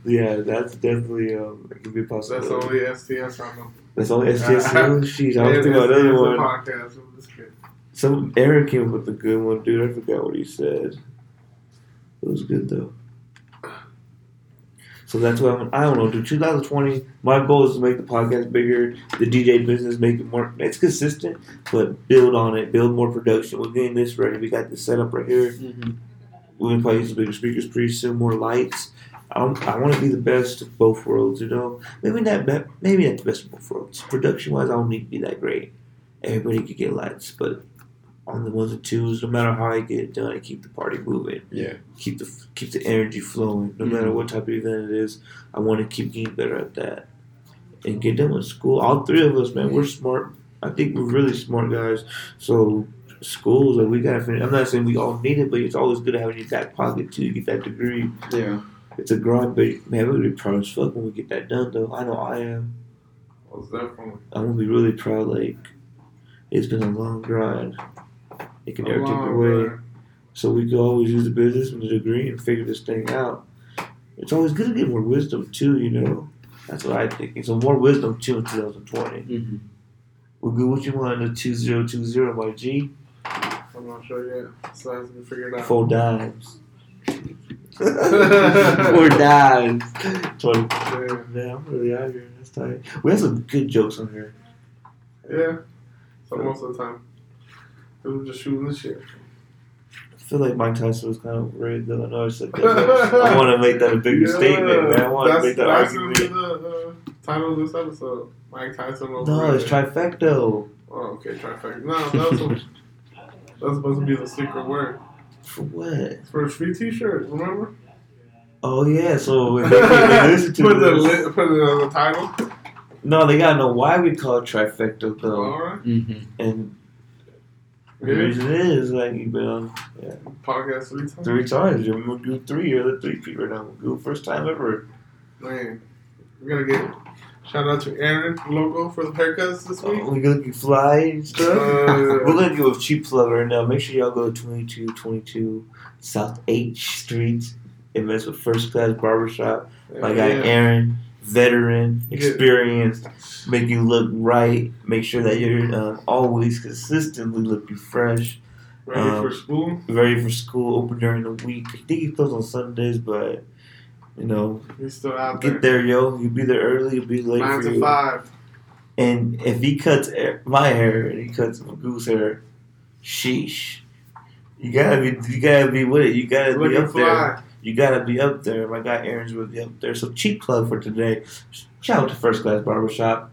yeah, that's definitely um, it could be possible. That's only STS I know. That's only STS. oh, Sheesh, I was Yeah, thinking about STS another one. Podcast. I'm. Some Eric came up with a good one, dude. I forgot what he said. It was good though. So that's what I'm. I don't know, dude. 2020. My goal is to make the podcast bigger, the DJ business, make it more. It's consistent, but build on it. Build more production. We're getting this ready. We got this set up right here. Mm-hmm. We're gonna probably use the bigger speakers pretty soon. More lights. I, I want to be the best of both worlds. You know, maybe not. be- Maybe not the best of both worlds. Production wise, I don't need to be that great. Everybody could get lights, but on the ones and twos, no matter how I get it done, I keep the party moving. Yeah. Keep the keep the energy flowing. No matter mm-hmm. what type of event it is, I want to keep getting better at that. And get done with school. All three of us, man, we're smart. I think we're really smart guys. So schools, like we gotta finish. I'm not saying we all need it, but it's always good to have in your back pocket too. You get that degree. Yeah. It's a grind, but man, we're gonna be proud as fuck when we get that done. Though I know I am. Most definitely. I'm gonna be really proud. Like it's been a long grind. It can never take away. run. So we could always use the business and the degree and figure this thing out. It's always good to get more wisdom too, you know. That's what I think. So more wisdom too in 2020. Mm-hmm. We'll go what you want in the 2020, my G. I'm not sure yet. So that has to be figured out. Four dimes. Four dimes. 20. Yeah. Man, I'm really out here. That's tight. We have some good jokes on here. yeah. So most of the time, we were just shooting the shit. I feel like Mike Tyson was kind of rigged, though. I know it's like, I want to make that a bigger statement, man. I want to make that that's gonna argument. be the uh, title of this episode. Mike Tyson over No, it's trifecto. Oh, okay, trifecta. No, that's, what, that's supposed to be the secret word. For what? For a free T-shirt. Remember? Oh yeah, so when they, listen to put the this, li- put it on the title. no, they gotta know why we call it trifecta though, All right. Mm-hmm. and the reason is like you've been on Podcast three times. three times. You're Magoo three. You're the three right now. Magoo first time ever. Man, we're gonna get shout out to Aaron logo for the haircuts this week. Oh, we looking fly and stuff. Uh, We're gonna give a cheap plug right now. Make sure y'all go to 2222 South H Street and mess with First Class Barbershop. My guy yeah. Aaron, veteran, experienced, make you look right. Make sure that you're um, always consistently looking fresh. ready um, for school. Ready for school, open during the week. I think he closed on Sundays, but you know, He's still out get there, yo. You'll be there early. You'll be late Nine for to you. five. And if he cuts my hair and he cuts Magoo's hair, sheesh. You gotta be, you gotta be with it. You gotta be Looking up there. Fly. You gotta be up there. My guy Aaron's really up there. So cheap plug for today. Shout out to First Class Barbershop.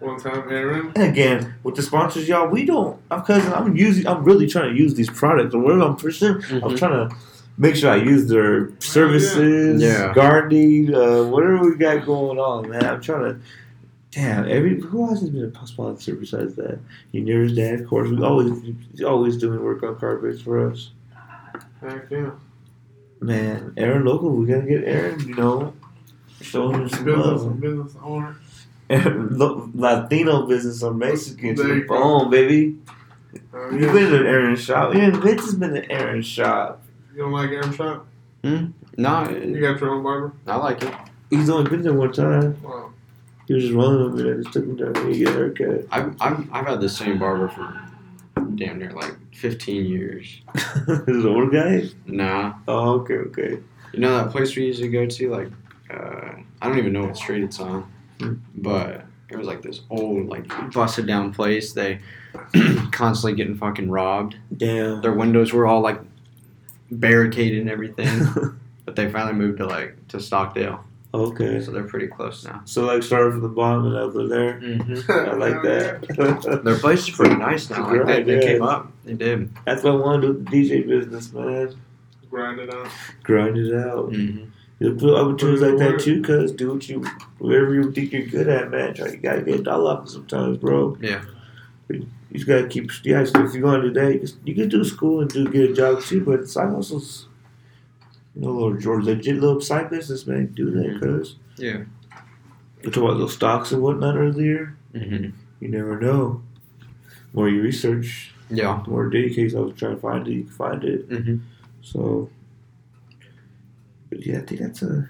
One time, Aaron. And again, with the sponsors, y'all, we don't. I'm cause I'm using. I'm really trying to use these products. And where I'm pushing, I'm Mhm. trying to make sure I use their services, Yeah. gardening, uh, whatever we got going on, man. I'm trying to. Damn, every who else has been a sponsor besides that? Your nearest dad, of course. We always, he's always doing work on carpets for us. Heck yeah. Man, Aaron local, we gotta get Aaron. You know, show him some Business, love. business owner. Lo- Latino business or Mexican to the phone, baby. Uh, You've yeah. been to Aaron's shop. Yeah, Vince has been to Aaron's shop. You don't like Aaron shop? Hmm? No, You got your own barber? I like it. He's only been there one time. Wow. He was just rolling with me. I just took him down there to get a haircut. I've, I've, I've had the same barber for damn near like 15 years. This is an old guy? Nah. Oh, okay, okay. You know that place we used to go to? Like, uh, I don't even know what street it's on, but it was like this old, like, busted down place. They constantly getting fucking robbed. Damn. Their windows were all like barricaded and everything. but they finally moved to like to Stockdale, okay. so they're pretty close now. So, like, started from the bottom and over there. Mm-hmm. I like that. Their place is pretty nice now. Like, they, they came up. They did. That's what I want to do the DJ business, man. Grind it out. Grind it out. Mm-hmm. You put opportunities like that too, cuz do what you, whatever you think you're good at, man. Try, you gotta get a dollar off sometimes, bro. Yeah. You just gotta keep, yeah, so if you're gonna do that, you can, you can do school and do get a job too, but side hustles, you know, little George, legit little side business, man. Do that, cuz. Yeah. We talked about those stocks and whatnot earlier. Mm-hmm. You never know. The more you research, Yeah. the more dedicated I was trying to find it, you can find it. Mm-hmm. So, but yeah, I think that's a.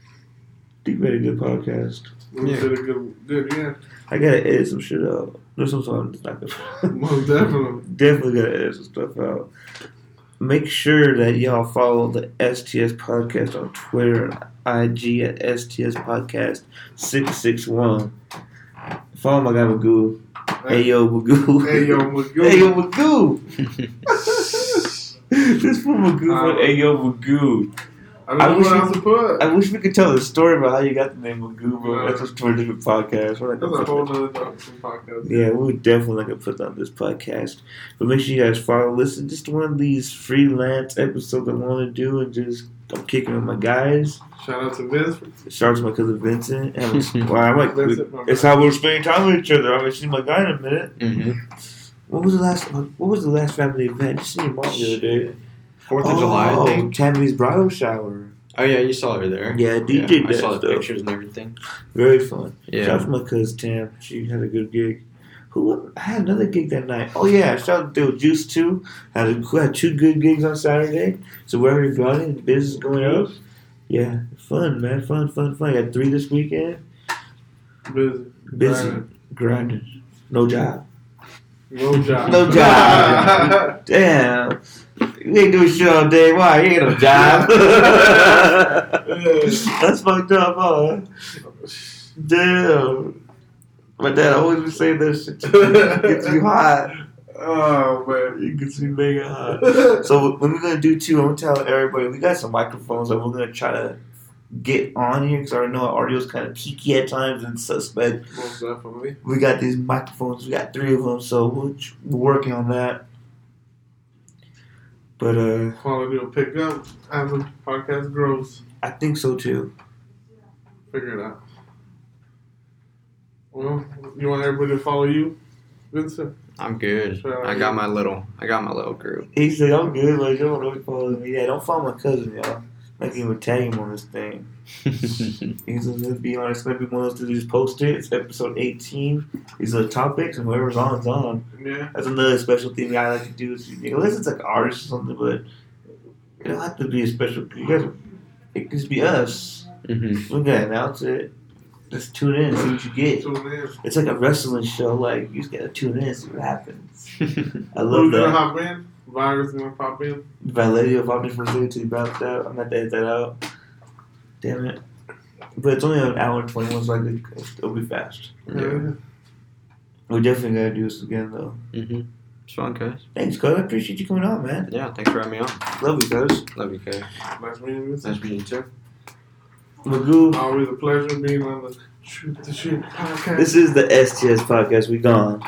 I think we had a good podcast. Yeah. good, good, yeah. I gotta edit some shit out. There's some songs that's not good. Most definitely. Definitely gotta edit some stuff out. Make sure that y'all follow the STS podcast on Twitter and IG at STS podcast six six one. Follow my guy Magoo. Hey yo Magoo. Hey, yo, Magoo. Hey yo Magoo. this Magoo from Uh, Hey yo Magoo. I don't I know wish what we- else to put. I wish we could tell the story about how you got the name Magoo, but Yeah. that's a for a different podcast. We're not That's gonna a put whole that- nother podcast. Yeah, we would definitely like to put that on this podcast. But make sure you guys follow, listen, just one of these freelance episodes I want to do, and just I'm kicking with my guys. Shout out to Vince. Shout out to my cousin Vincent. And well, I'm like, Vincent, my it's how we're spending time with each other. I'm gonna see my guy in a minute. Mm-hmm. What was the last? What was the last family event? Just seen your mom the other day. Fourth of July, I Oh, think. Tammy's bridal shower. Oh yeah, you saw her there. Yeah, DJ did. I did saw the stuff. pictures and everything. Very fun. Yeah. Shout Yeah. out to my cousin Tam. She had a good gig. Who I had another gig that night. Oh yeah, shout out to Juice too. Had a, had two good gigs on Saturday. So wherever you're going, the business is going up. Yeah, fun man, fun, fun, fun. I got three this weekend. Busy. Busy, Grinding. grinding. No job. No job. No job. Damn. You ain't doing shit all day. Why? You ain't no job. That's fucked up, huh? Damn. My dad always would say that shit. Gets you hot. oh man. It gets me mega hot. So what we're gonna do too, I'm gonna tell everybody we got some microphones that we're gonna try to get on here because I know our audio's kind of peaky at times and suspect. Most definitely. We got these microphones. We got three of them, so we're working on that. But uh, Quality will pick up as the podcast grows. I think so too. Figure it out. Well, you want everybody to follow you, Vincent? I'm good. I got my little, I got my little group. He said, "I'm good, Like, you don't really follow me. Yeah, don't follow my cousin, y'all. Not even tag him on this thing. He's gonna be on. It's gonna be one of those to just post it. It's episode 18. These are the topics, and whoever's on is on. Yeah. That's another special thing I like to do. Is, you know, unless it's like artists artist or something, but it don't have to be a special. You guys, it could just be us. hmm We're gonna announce it. Just tune in, and see what you get. Tune in. It's like a wrestling show. Like you just gotta tune in, and see what happens. I Who's love gonna that. hop in? Virus gonna pop in. Valerio if I'm different thing to bounce out. I'm not to edit that out. Damn it. But it's only an hour and 21, so I think it'll be fast. yeah. We definitely gotta do this again, though. hmm It's fun, guys. Thanks, cuz. I appreciate you coming on, man. Yeah, thanks for having me on. Love you, cuz. Love you, Kay. Nice meeting you. Nice meeting you too. Magoo. Always a pleasure being on the Shoot the Shit podcast. This is the STS podcast. We gone.